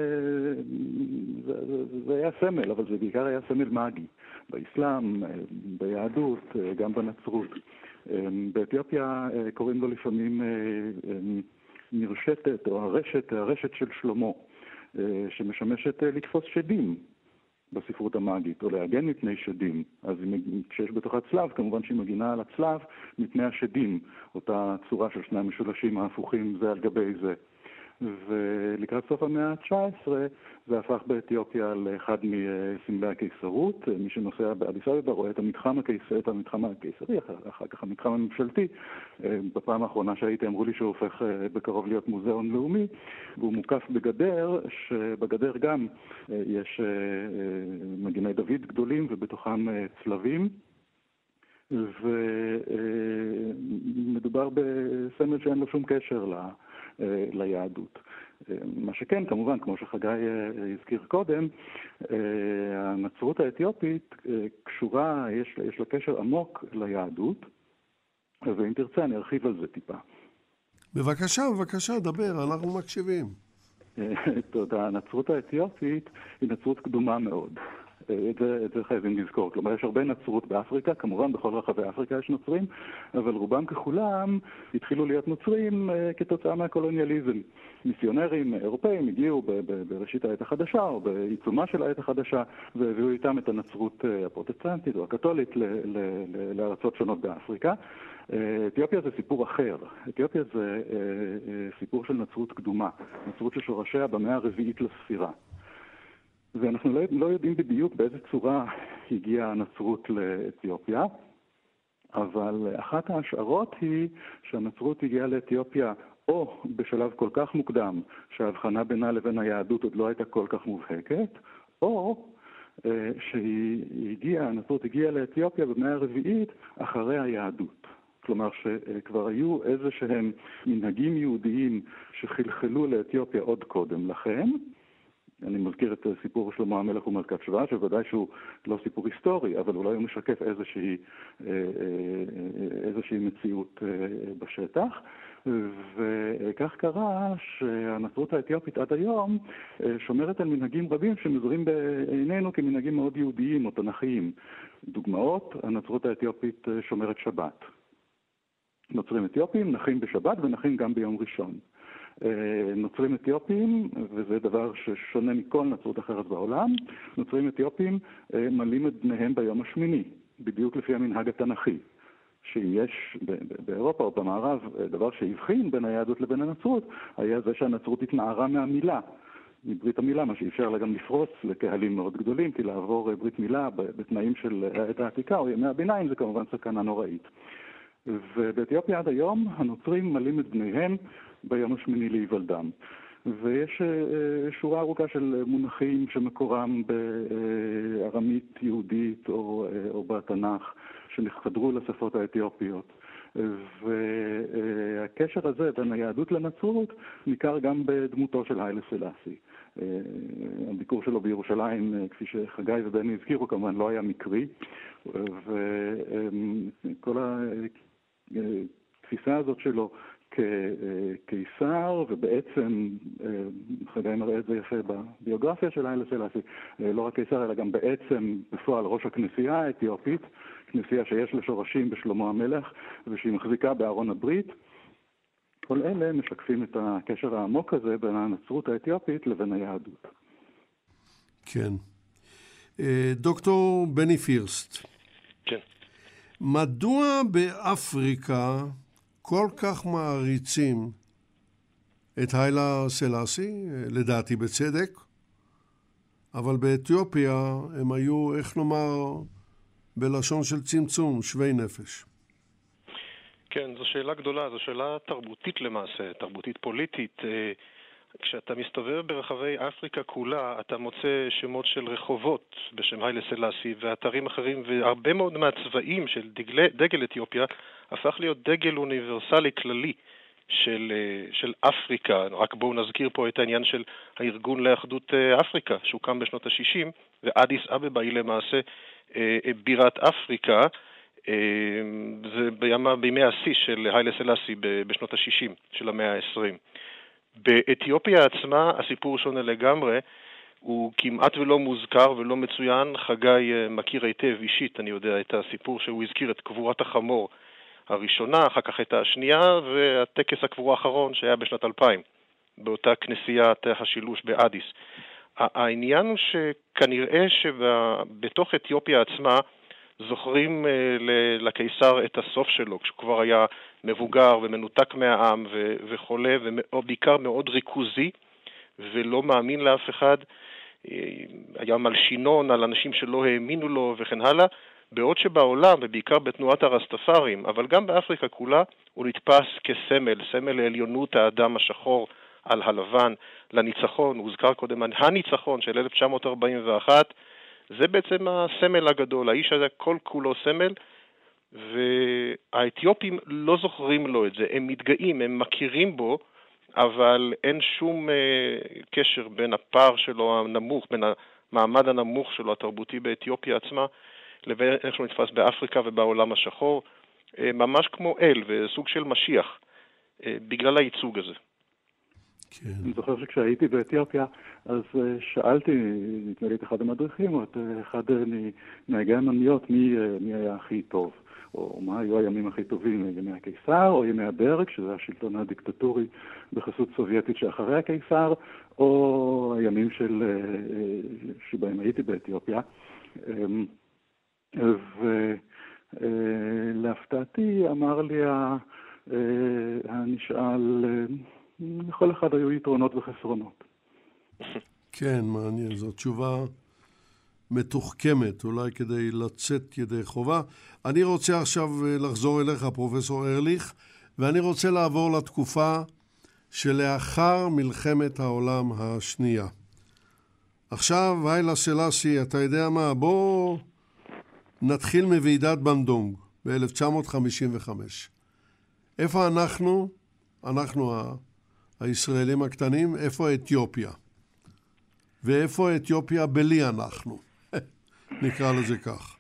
זה, היה סמל, אבל זה בעיקר היה סמל מאגי. באסלאם, אה, ביהדות, אה, גם בנצרות. אה, באתיופיה אה, קוראים לו לפעמים אה, אה, מרשתת או הרשת, הרשת של שלמה, אה, שמשמשת אה, לתפוס שדים בספרות המאגית, או להגן מפני שדים. אז כשיש בתוכה צלב, כמובן שהיא מגינה על הצלב מפני השדים, אותה צורה של שני המשולשים ההפוכים זה על גבי זה. ולקראת סוף המאה ה-19 זה הפך באתיופיה לאחד מסמלי הקיסרות. מי שנוסע באדיס אבבה רואה את המתחם, הקיסר, את המתחם הקיסרי, אחר כך המתחם הממשלתי. בפעם האחרונה שהייתי אמרו לי שהוא הופך אה, בקרוב להיות מוזיאון לאומי, והוא מוקף בגדר, שבגדר גם אה, יש אה, מגיני דוד גדולים ובתוכם צלבים. ומדובר בסמל שאין לו שום קשר אה, ליהדות. אה, מה שכן, כמובן, כמו שחגי אה, הזכיר קודם, הנצרות האתיופית קשורה, יש, יש לה קשר עמוק ליהדות, ואם תרצה אני ארחיב על זה טיפה. בבקשה, בבקשה, דבר, אנחנו מקשיבים. תודה. הנצרות האתיופית היא נצרות קדומה מאוד. את זה, את זה חייבים לזכור. כלומר, יש הרבה נצרות באפריקה, כמובן בכל רחבי אפריקה יש נוצרים, אבל רובם ככולם התחילו להיות נוצרים uh, כתוצאה מהקולוניאליזם. מיסיונרים אירופאים הגיעו בראשית העת החדשה, או בעיצומה של העת החדשה, והביאו איתם את הנצרות uh, הפרוטסטנטית או הקתולית לארצות שונות באפריקה. אה, אתיופיה זה סיפור אחר. אתיופיה זה סיפור של נצרות קדומה, נצרות ששורשיה במאה הרביעית לספירה. ואנחנו לא, לא יודעים בדיוק באיזה צורה הגיעה הנצרות לאתיופיה, אבל אחת ההשערות היא שהנצרות הגיעה לאתיופיה או בשלב כל כך מוקדם שההבחנה בינה לבין היהדות עוד לא הייתה כל כך מובהקת, או אה, שהיא הגיעה, הנצרות הגיעה לאתיופיה במאה הרביעית אחרי היהדות. כלומר שכבר היו איזה שהם מנהגים יהודיים שחלחלו לאתיופיה עוד קודם לכן. אני מזכיר את סיפור שלמה המלך ומלכת שבא, שוודאי שהוא לא סיפור היסטורי, אבל אולי הוא משקף איזושהי, אה, אה, איזושהי מציאות בשטח. וכך קרה שהנצרות האתיופית עד היום אה, שומרת על מנהגים רבים שמזוהים בעינינו כמנהגים מאוד יהודיים או תנכיים. דוגמאות, הנצרות האתיופית אה, שומרת שבת. נוצרים אתיופים נחים בשבת ונחים גם ביום ראשון. אה, נוצרים אתיופים, וזה דבר ששונה מכל נצרות אחרת בעולם, נוצרים אתיופים מלאים את בניהם ביום השמיני, בדיוק לפי המנהג התנ"כי. שאם יש באירופה או במערב אה, דבר שהבחין בין היהדות לבין הנצרות, היה זה שהנצרות התנערה מהמילה, מברית המילה, מה שאפשר לה גם לפרוץ לקהלים מאוד גדולים, כי לעבור אה, ברית מילה בתנאים של העת העתיקה או ימי הביניים זה כמובן סכנה נוראית. ובאתיופיה עד היום הנוצרים מלאים את בניהם ביום השמיני להיוולדם. ויש אה, שורה ארוכה של מונחים שמקורם בארמית יהודית או, או בתנ"ך. שנחדרו לשפות האתיופיות. והקשר הזה בין היהדות לנצרות ניכר גם בדמותו של היילה סלאסי. הביקור שלו בירושלים, כפי שחגי ובני הזכירו, כמובן לא היה מקרי, וכל התפיסה הזאת שלו כקיסר, ובעצם, חגי מראה את זה יפה בביוגרפיה של היילה סלאסי, לא רק קיסר, אלא גם בעצם בפועל ראש הכנסייה האתיופית, כנסייה שיש לה שורשים בשלמה המלך ושהיא מחזיקה בארון הברית. כל אלה משקפים את הקשר העמוק הזה בין הנצרות האתיופית לבין היהדות. כן. אה, דוקטור בני פירסט. כן. מדוע באפריקה כל כך מעריצים את היילה סלאסי, לדעתי בצדק, אבל באתיופיה הם היו, איך נאמר, בלשון של צמצום, שווי נפש. כן, זו שאלה גדולה, זו שאלה תרבותית למעשה, תרבותית פוליטית. אה, כשאתה מסתובב ברחבי אפריקה כולה, אתה מוצא שמות של רחובות בשם היילה סלאסי ואתרים אחרים, והרבה מאוד מהצבעים של דגל, דגל אתיופיה הפך להיות דגל אוניברסלי כללי של, אה, של אפריקה. רק בואו נזכיר פה את העניין של הארגון לאחדות אה, אפריקה, שהוקם בשנות ה-60, ואדיס אבבה היא למעשה אה, בירת אפריקה, אה, זה בימי השיא של היילה סלאסי בשנות ה-60 של המאה ה-20. באתיופיה עצמה הסיפור שונה לגמרי, הוא כמעט ולא מוזכר ולא מצוין. חגי אה, מכיר היטב אישית, אני יודע, את הסיפור שהוא הזכיר, את קבורת החמור הראשונה, אחר כך את השנייה, והטקס הקבורה האחרון שהיה בשנת 2000, באותה כנסיית השילוש באדיס. העניין הוא שכנראה שבתוך אתיופיה עצמה זוכרים אה, לקיסר את הסוף שלו, כשהוא כבר היה מבוגר ומנותק מהעם וחולה, ובעיקר מאוד ריכוזי, ולא מאמין לאף אחד. אה, היה מלשינון על אנשים שלא האמינו לו וכן הלאה, בעוד שבעולם, ובעיקר בתנועת הרסטפארים, אבל גם באפריקה כולה, הוא נתפס כסמל, סמל לעליונות האדם השחור על הלבן, לניצחון, הוזכר קודם הניצחון של 1941, זה בעצם הסמל הגדול, האיש הזה כל כולו סמל, והאתיופים לא זוכרים לו את זה, הם מתגאים, הם מכירים בו, אבל אין שום uh, קשר בין הפער שלו הנמוך, בין המעמד הנמוך שלו, התרבותי באתיופיה עצמה, לבין איך שהוא נתפס באפריקה ובעולם השחור, uh, ממש כמו אל וסוג של משיח, uh, בגלל הייצוג הזה. כן. אני זוכר שכשהייתי באתיופיה, אז uh, שאלתי, נדמה לי את אחד המדריכים, או את אחד מנהגי המניות, מי, מי היה הכי טוב, או מה היו הימים הכי טובים, ימי הקיסר, או ימי הברג, שזה השלטון הדיקטטורי בחסות סובייטית שאחרי הקיסר, או הימים של, שבהם הייתי באתיופיה. ולהפתעתי אמר לי הנשאל, לכל אחד היו יתרונות וחסרונות. כן, מעניין. זו תשובה מתוחכמת, אולי כדי לצאת ידי חובה. אני רוצה עכשיו אה, לחזור אליך, פרופסור ארליך, ואני רוצה לעבור לתקופה שלאחר מלחמת העולם השנייה. עכשיו, היילה סלאסי, אתה יודע מה? בוא נתחיל מוועידת בנדונג ב-1955. איפה אנחנו, אנחנו ה- הישראלים הקטנים, איפה אתיופיה? ואיפה אתיופיה בלי אנחנו? נקרא לזה כך.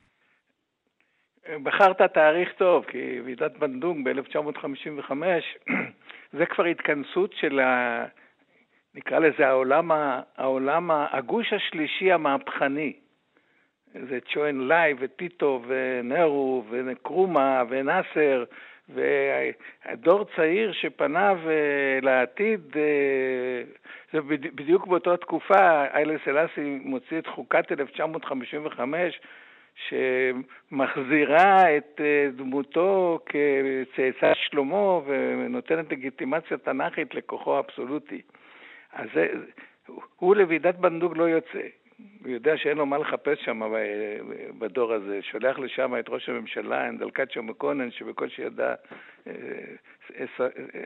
בחרת תאריך טוב, כי ועידת בנדונג ב-1955 זה כבר התכנסות של ה... נקרא לזה העולם, העולם, הגוש השלישי המהפכני. זה צ'וין ליי וטיטו ונרו ונקרומה ונאסר ודור צעיר שפניו אה, לעתיד, אה, זה בדיוק באותה תקופה, איילה סלאסי מוציא את חוקת 1955, שמחזירה את אה, דמותו כצאצא שלמה ונותנת לגיטימציה תנ"כית לכוחו האבסולוטי. אז זה, הוא לוועידת בנדוג לא יוצא. הוא יודע שאין לו מה לחפש שם בדור הזה. שולח לשם את ראש הממשלה, אנדלקצ'ו מקונן, שבקושי ידע אה,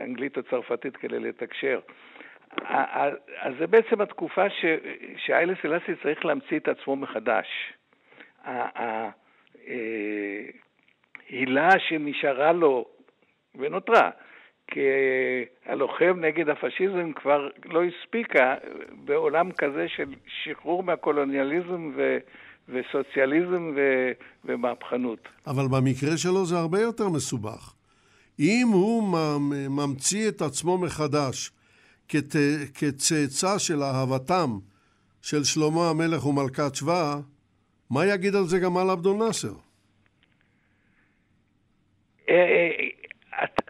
אנגלית או צרפתית כדי לתקשר. אז זה בעצם התקופה שאיילה סלאסי צריך להמציא את עצמו מחדש. ההילה אה, שנשארה לו ונותרה כי הלוחם נגד הפשיזם כבר לא הספיקה בעולם כזה של שחרור מהקולוניאליזם ו... וסוציאליזם ו... ומהפכנות. אבל במקרה שלו זה הרבה יותר מסובך. אם הוא ממציא את עצמו מחדש כת... כצאצא של אהבתם של שלמה המלך ומלכת שבא, מה יגיד על זה גמל עבדול נאסר?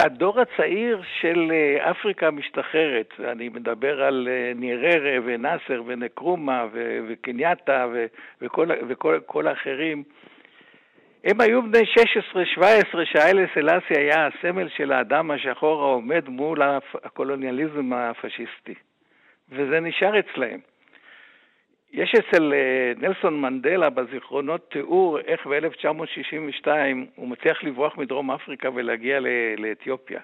אה, אה, הדור הצעיר של אה, אפריקה המשתחררת, אני מדבר על אה, ניררה ונאסר ונקרומה וקנייתה וכל, האחרים, הם היו בני 16-17 שהאיילה סלאסי היה הסמל של האדם השחור העומד מול הקולוניאליזם הפשיסטי, וזה נשאר אצלהם. יש אצל אה, נלסון מנדלה בזיכרונות תיאור איך ב-1962 הוא מצליח לברוח מדרום אפריקה ולהגיע לאתיופיה.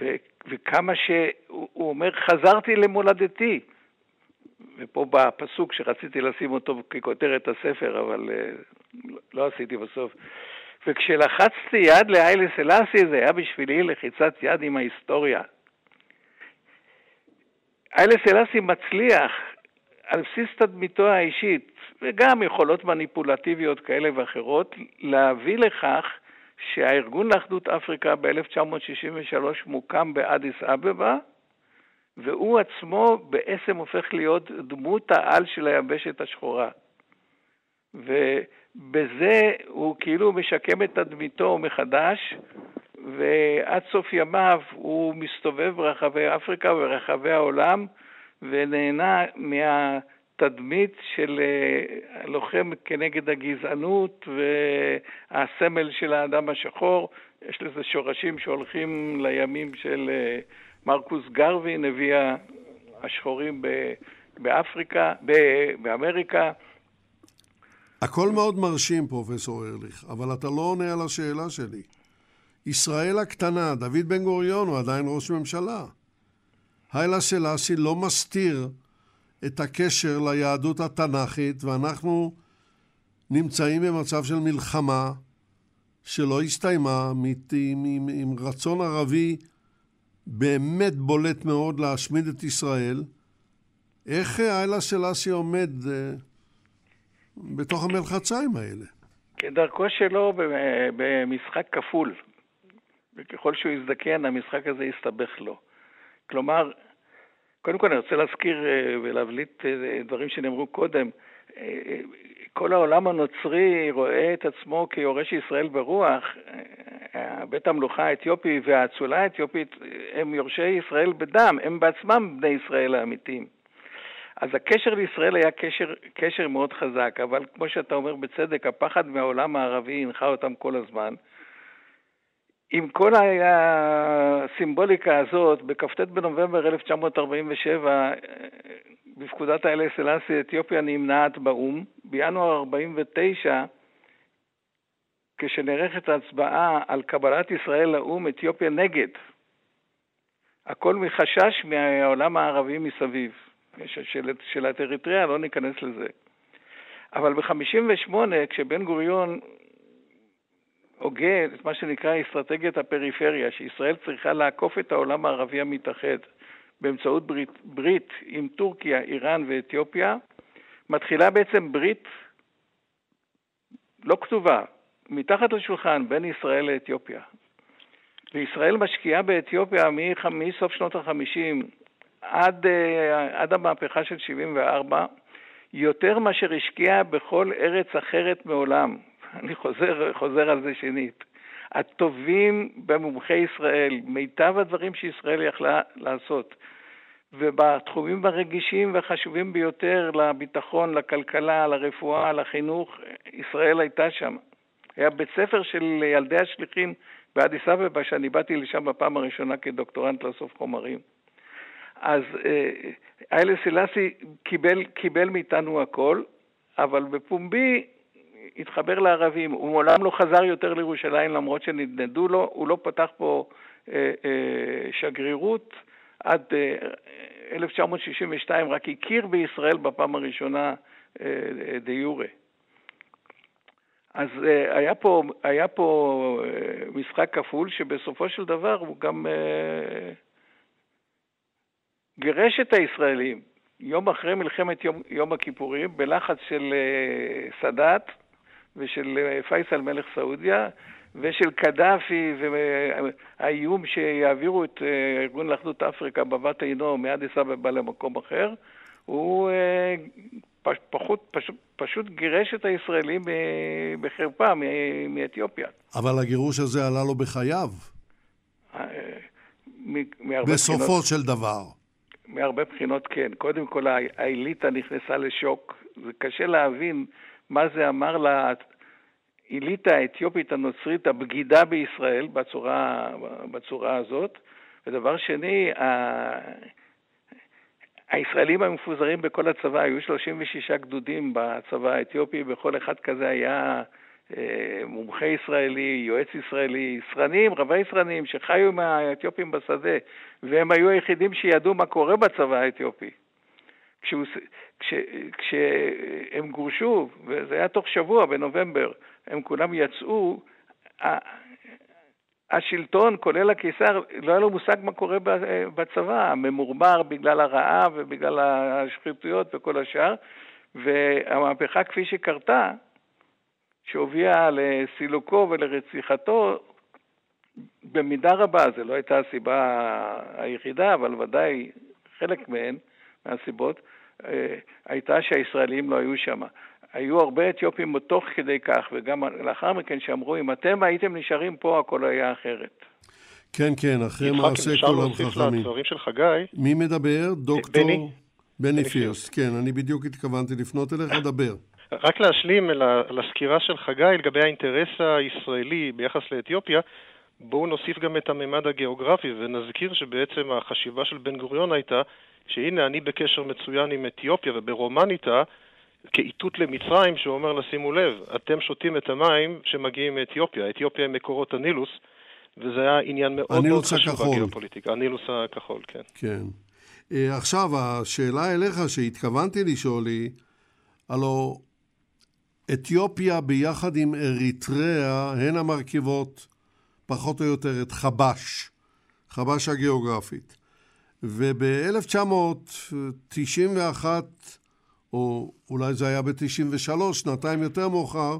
ו- וכמה שהוא אומר, חזרתי למולדתי. ופה בא הפסוק שרציתי לשים אותו ככותרת הספר, אבל uh, לא עשיתי בסוף. וכשלחצתי יד לאיילה סלאסי זה היה בשבילי לחיצת יד עם ההיסטוריה. איילה סלאסי מצליח על בסיס תדמיתו האישית, וגם יכולות מניפולטיביות כאלה ואחרות, להביא לכך שהארגון לאחדות אפריקה ב-1963 מוקם באדיס אבבה, והוא עצמו בעצם הופך להיות דמות העל של היבשת השחורה. ובזה הוא כאילו משקם את תדמיתו מחדש, ועד סוף ימיו הוא מסתובב ברחבי אפריקה וברחבי העולם, ונהנה מהתדמית של אה, לוחם כנגד הגזענות והסמל של האדם השחור. יש לזה שורשים שהולכים לימים של אה, מרקוס גרווי, נביא השחורים באפריקה, באמריקה. הכל מאוד מרשים, פרופסור ארליך, אבל אתה לא עונה על השאלה שלי. ישראל הקטנה, דוד בן גוריון הוא עדיין ראש ממשלה. היילה סלאסי לא מסתיר את הקשר ליהדות התנ"כית, ואנחנו נמצאים במצב של מלחמה שלא הסתיימה, עם, עם, עם רצון ערבי באמת בולט מאוד להשמיד את ישראל. איך היילה סלאסי עומד uh, בתוך המלחציים האלה? כדרכו שלו במשחק כפול. וככל שהוא יזדקן, המשחק הזה יסתבך לו. כלומר, קודם כל אני רוצה להזכיר אה, ולהבליט אה, דברים שנאמרו קודם. אה, כל העולם הנוצרי רואה את עצמו כיורש ישראל ברוח. בית המלוכה האתיופי והאצולה האתיופית הם יורשי ישראל בדם, הם בעצמם בני ישראל האמיתיים. אז הקשר לישראל היה קשר, קשר מאוד חזק, אבל כמו שאתה אומר בצדק, הפחד מהעולם הערבי הנחה אותם כל הזמן. עם כל הסימבוליקה הזאת, בכ"ט בנובמבר 1947, בפקודת האלה סלאסי, אתיופיה נמנעת באו"ם. בינואר 49, כשנערכת ההצבעה על קבלת ישראל לאו"ם, אתיופיה נגד. הכל מחשש מהעולם הערבי מסביב. שאלת אריתריאה, לא ניכנס לזה. אבל ב-58, כשבן גוריון הוגה את מה שנקרא אסטרטגיית הפריפריה, שישראל צריכה לעקוף את העולם הערבי המתאחד באמצעות ברית, ברית עם טורקיה, איראן ואתיופיה, מתחילה בעצם ברית לא כתובה, מתחת לשולחן, בין ישראל לאתיופיה. וישראל משקיעה באתיופיה מסוף שנות ה-50 עד, אה, עד המהפכה של 74, יותר מאשר השקיעה בכל ארץ אחרת מעולם. אני חוזר, חוזר על זה שנית. הטובים במומחי ישראל, מיטב הדברים שישראל יכלה לעשות. ובתחומים הרגישים והחשובים ביותר לביטחון, לכלכלה, לרפואה, לחינוך, ישראל הייתה שם. היה בית ספר של ילדי השליחים באדיס אבבה, שאני באתי לשם בפעם הראשונה כדוקטורנט לאסוף חומרים. אז איילה סילאסי קיבל, קיבל מאיתנו הכל, אבל בפומבי התחבר לערבים. הוא מעולם לא חזר יותר לירושלים למרות שנדנדו לו, הוא לא פתח פה אה, אה, שגרירות. עד 1962 אה, רק הכיר בישראל בפעם הראשונה דה יורה. אז היה פה, היה פה משחק כפול שבסופו של דבר הוא גם גירש את הישראלים יום אחרי מלחמת יום, יום הכיפורים בלחץ של סאדאת ושל פייסל מלך סעודיה ושל קדאפי והאיום שיעבירו את ארגון לאחדות אפריקה בבת עינו מאדיס אבבה למקום אחר, הוא פחות, פשוט, פשוט גירש את הישראלים בחרפה מאתיופיה. אבל הגירוש הזה עלה לו בחייו. בסופו בחינות, של דבר. מהרבה בחינות כן. קודם כל האליטה נכנסה לשוק. זה קשה להבין מה זה אמר האליטה האתיופית הנוצרית הבגידה בישראל בצורה, בצורה הזאת. ודבר שני, הישראלים המפוזרים בכל הצבא, היו 36 גדודים בצבא האתיופי, בכל אחד כזה היה אה, מומחה ישראלי, יועץ ישראלי, סרנים, רבי סרנים, שחיו עם האתיופים בשדה, והם היו היחידים שידעו מה קורה בצבא האתיופי. כשהוא, כש, כשהם גורשו, וזה היה תוך שבוע בנובמבר, הם כולם יצאו, השלטון, כולל הקיסר, לא היה לו מושג מה קורה בצבא, ממורמר בגלל הרעב ובגלל השחיתויות וכל השאר, והמהפכה כפי שקרתה, שהובילה לסילוקו ולרציחתו, במידה רבה, זו לא הייתה הסיבה היחידה, אבל ודאי חלק מהן, מהסיבות, אה, הייתה שהישראלים לא היו שם. היו הרבה אתיופים תוך כדי כך, וגם לאחר מכן שאמרו, אם אתם הייתם נשארים פה, הכל היה אחרת. כן, כן, אחרי מעשה כולם חכמים. לדברים של חגי. מי מדבר? דוקטור... בני. בני פירס, כן, אני בדיוק התכוונתי לפנות אליך לדבר. רק להשלים לסקירה של חגי לגבי האינטרס הישראלי ביחס לאתיופיה, בואו נוסיף גם את הממד הגיאוגרפי ונזכיר שבעצם החשיבה של בן גוריון הייתה שהנה אני בקשר מצוין עם אתיופיה וברומניטה כאיתות למצרים, שהוא אומר לשימו לב, אתם שותים את המים שמגיעים מאתיופיה, אתיופיה הם מקורות הנילוס, וזה היה עניין מאוד מאוד חשוב בגיאופוליטיקה, הנילוס הכחול, כן. כן. Uh, עכשיו, השאלה אליך שהתכוונתי לשאול היא, הלו אתיופיה ביחד עם אריתריאה הן המרכיבות פחות או יותר את חבש, חבש הגיאוגרפית. וב-1991 או אולי זה היה ב-93, שנתיים יותר מאוחר,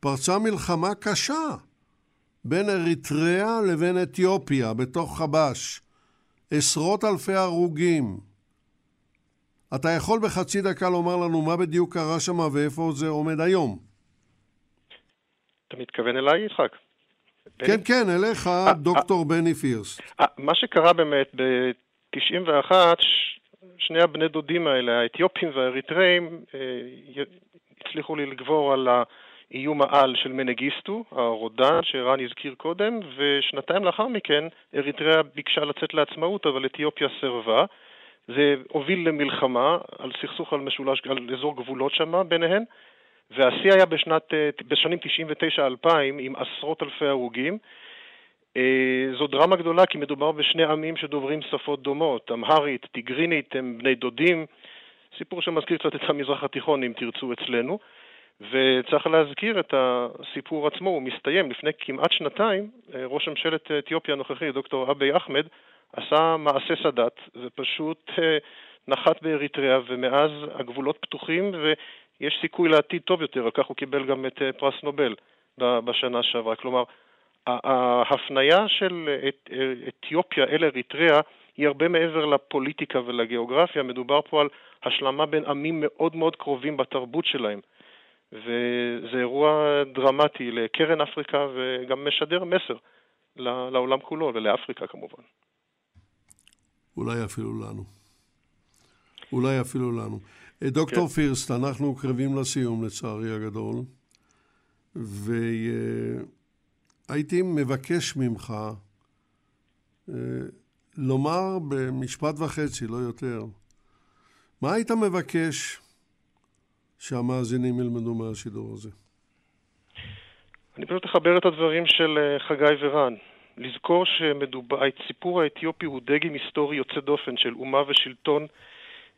פרצה מלחמה קשה בין אריתריאה לבין אתיופיה בתוך חבש. עשרות אלפי הרוגים. אתה יכול בחצי דקה לומר לנו מה בדיוק קרה שם ואיפה זה עומד היום? אתה מתכוון אליי, יצחק? כן, כן, אליך, אה, דוקטור אה, בני פירס. אה, מה שקרה באמת ב-91, שני הבני דודים האלה, האתיופים והאריתראים, אה, הצליחו לגבור על האיום העל של מנגיסטו, הרודן שערן הזכיר קודם, ושנתיים לאחר מכן אריתריאה ביקשה לצאת לעצמאות, אבל אתיופיה סירבה. זה הוביל למלחמה על סכסוך על משולש, על אזור גבולות שמה ביניהן, והשיא היה בשנת, אה, בשנים 99-2000 עם עשרות אלפי הרוגים. זו דרמה גדולה כי מדובר בשני עמים שדוברים שפות דומות, אמהרית, טיגרינית, הם בני דודים, סיפור שמזכיר קצת את המזרח התיכון אם תרצו אצלנו. וצריך להזכיר את הסיפור עצמו, הוא מסתיים לפני כמעט שנתיים, ראש ממשלת אתיופיה הנוכחי, דוקטור אבי אחמד, עשה מעשה סאדאת ופשוט אה, נחת באריתריאה, ומאז הגבולות פתוחים ויש סיכוי לעתיד טוב יותר, על כך הוא קיבל גם את אה, פרס נובל בשנה שעברה. כלומר, ההפניה של אתיופיה אל אריתריאה היא הרבה מעבר לפוליטיקה ולגיאוגרפיה, מדובר פה על השלמה בין עמים מאוד מאוד קרובים בתרבות שלהם. וזה אירוע דרמטי לקרן אפריקה וגם משדר מסר לעולם כולו ולאפריקה כמובן. אולי אפילו לנו. אולי אפילו לנו. אה, דוקטור כן. פירסט, אנחנו קרבים לסיום לצערי הגדול, והייתי מבקש ממך אה, לומר במשפט וחצי, לא יותר, מה היית מבקש שהמאזינים ילמדו מהשידור הזה? אני פשוט אחבר את הדברים של אה, חגי ורן. לזכור שהסיפור האתיופי הוא דגם היסטורי יוצא דופן של אומה ושלטון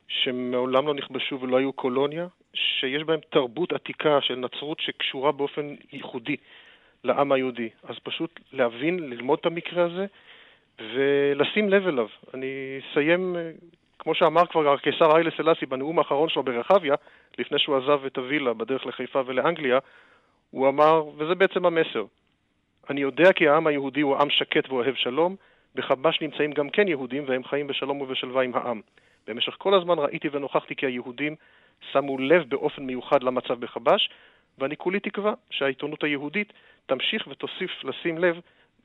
שמעולם לא נכבשו ולא היו קולוניה, שיש בהם תרבות עתיקה של נצרות שקשורה באופן ייחודי לעם היהודי. אז פשוט להבין, ללמוד את המקרה הזה ולשים לב אליו. אני אסיים, כמו שאמר כבר הקיסר היילה סלאסי בנאום האחרון שלו ברחביה, לפני שהוא עזב את הווילה בדרך לחיפה ולאנגליה, הוא אמר, וזה בעצם המסר, אני יודע כי העם היהודי הוא עם שקט ואוהב שלום, בחבש נמצאים גם כן יהודים והם חיים בשלום ובשלווה עם העם. במשך כל הזמן ראיתי ונוכחתי כי היהודים שמו לב באופן מיוחד למצב בחבש, ואני כולי תקווה שהעיתונות היהודית תמשיך ותוסיף לשים לב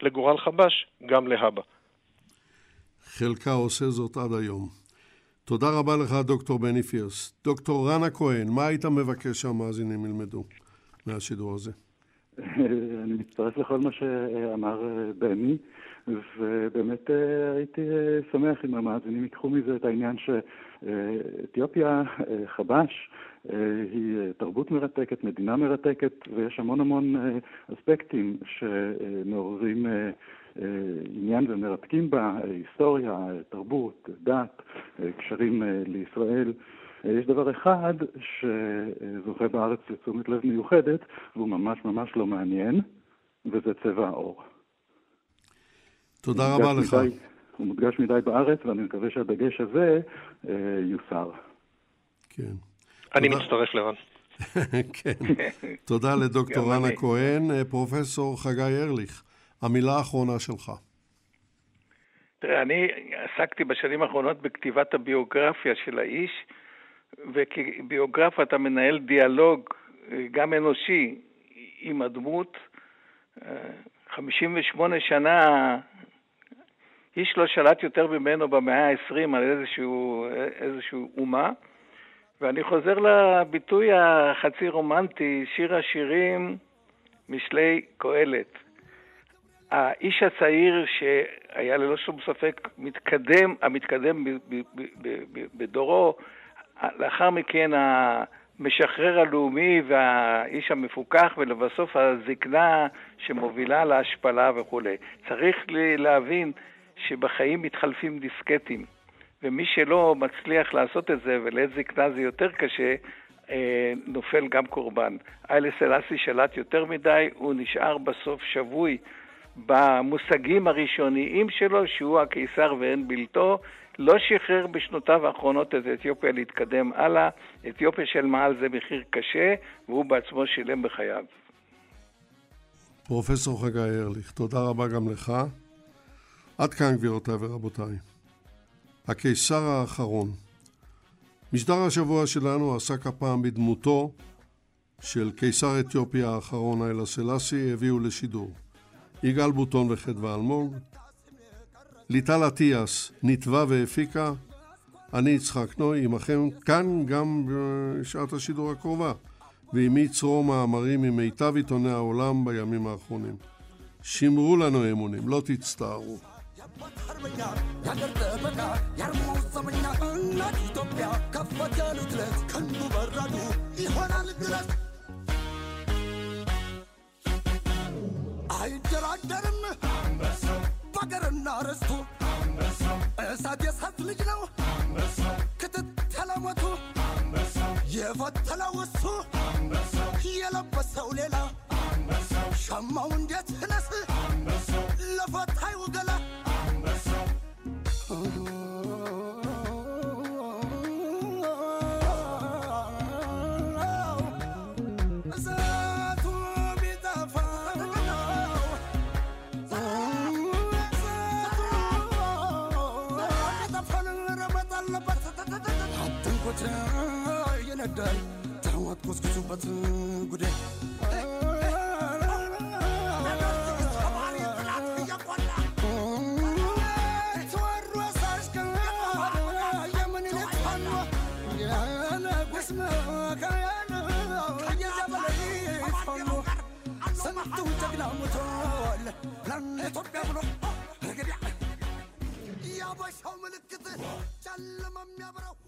לגורל חבש גם להבא. חלקה עושה זאת עד היום. תודה רבה לך, דוקטור בני פירס. דוקטור רנה כהן, מה היית מבקש שהמאזינים ילמדו מהשידור הזה? אני מצטרף לכל מה שאמר אה, בני, ובאמת אה, הייתי אה, שמח אם המאזינים ייקחו מזה את העניין שאתיופיה, חבש, היא תרבות מרתקת, מדינה מרתקת, ויש המון המון אספקטים שמעוררים עניין ומרתקים בה, היסטוריה, תרבות, דת, קשרים לישראל. יש דבר אחד שזוכה בארץ לתשומת לב מיוחדת, והוא ממש ממש לא מעניין, וזה צבע העור. תודה רבה לך. מדי, הוא מודגש מדי בארץ, ואני מקווה שהדגש הזה אה, יוסר. כן. אני. מצטרף לרן. כן. תודה לדוקטור רנה כהן. אה, פרופסור חגי ארליך, המילה האחרונה שלך. תראה, אני עסקתי בשנים האחרונות בכתיבת הביוגרפיה של האיש, וכביוגרף אתה מנהל דיאלוג אה, גם אנושי עם הדמות. 58 אה, שנה, איש לא שלט יותר ממנו במאה ה-20 על איזשהו, איזשהו אומה. ואני חוזר לביטוי החצי רומנטי, שיר השירים, משלי קהלת. האיש הצעיר שהיה ללא שום ספק מתקדם, המתקדם בדורו, לאחר מכן המשחרר הלאומי והאיש המפוכח, ולבסוף הזקנה שמובילה להשפלה וכולי. צריך להבין שבחיים מתחלפים דיסקטים, ומי שלא מצליח לעשות את זה, ולעת זקנה זה יותר קשה, אה, נופל גם קורבן. איילה סלאסי שלט יותר מדי, הוא נשאר בסוף שבוי במושגים הראשוניים שלו, שהוא הקיסר ואין בלתו, לא שחרר בשנותיו האחרונות את אתיופיה להתקדם הלאה. אתיופיה של מעל זה מחיר קשה, והוא בעצמו שילם בחייו. פרופסור חגי ארליך, תודה רבה גם לך. עד כאן, גבירותיי ורבותיי. הקיסר האחרון. משדר השבוע שלנו עסק הפעם בדמותו של קיסר אתיופיה האחרון איילה סלאסי, הביאו לשידור. יגאל בוטון וחדווה אלמוג, ליטל אטיאס ניתבה והפיקה, אני יצחק נוי, עמכם כאן גם בשעת השידור הקרובה, ועימי צרור מאמרים ממיטב עיתוני העולם בימים האחרונים. שמרו לנו אמונים, לא תצטערו. የአገር ጥበቃ የአርማው ዘመኛ እናት ኢትዮጵያ ከፋት ያሉት ለት ክንዱ በራዱ ይሆናል ድረስ አይደራደርም በአገርና ርስቱ እሳት የእሳት ልጅ ነው ክትትለ ሞቱ የፈተለው እሱ የለበሰው ሌላ ሸማው እንዴት ነስ ለፈት አትንኮት ይነዳል ታዋት ኮስኩሱበት ጉዳይ tut ben bunu. Yavaş hamılık kızı. Çallamam ya bro.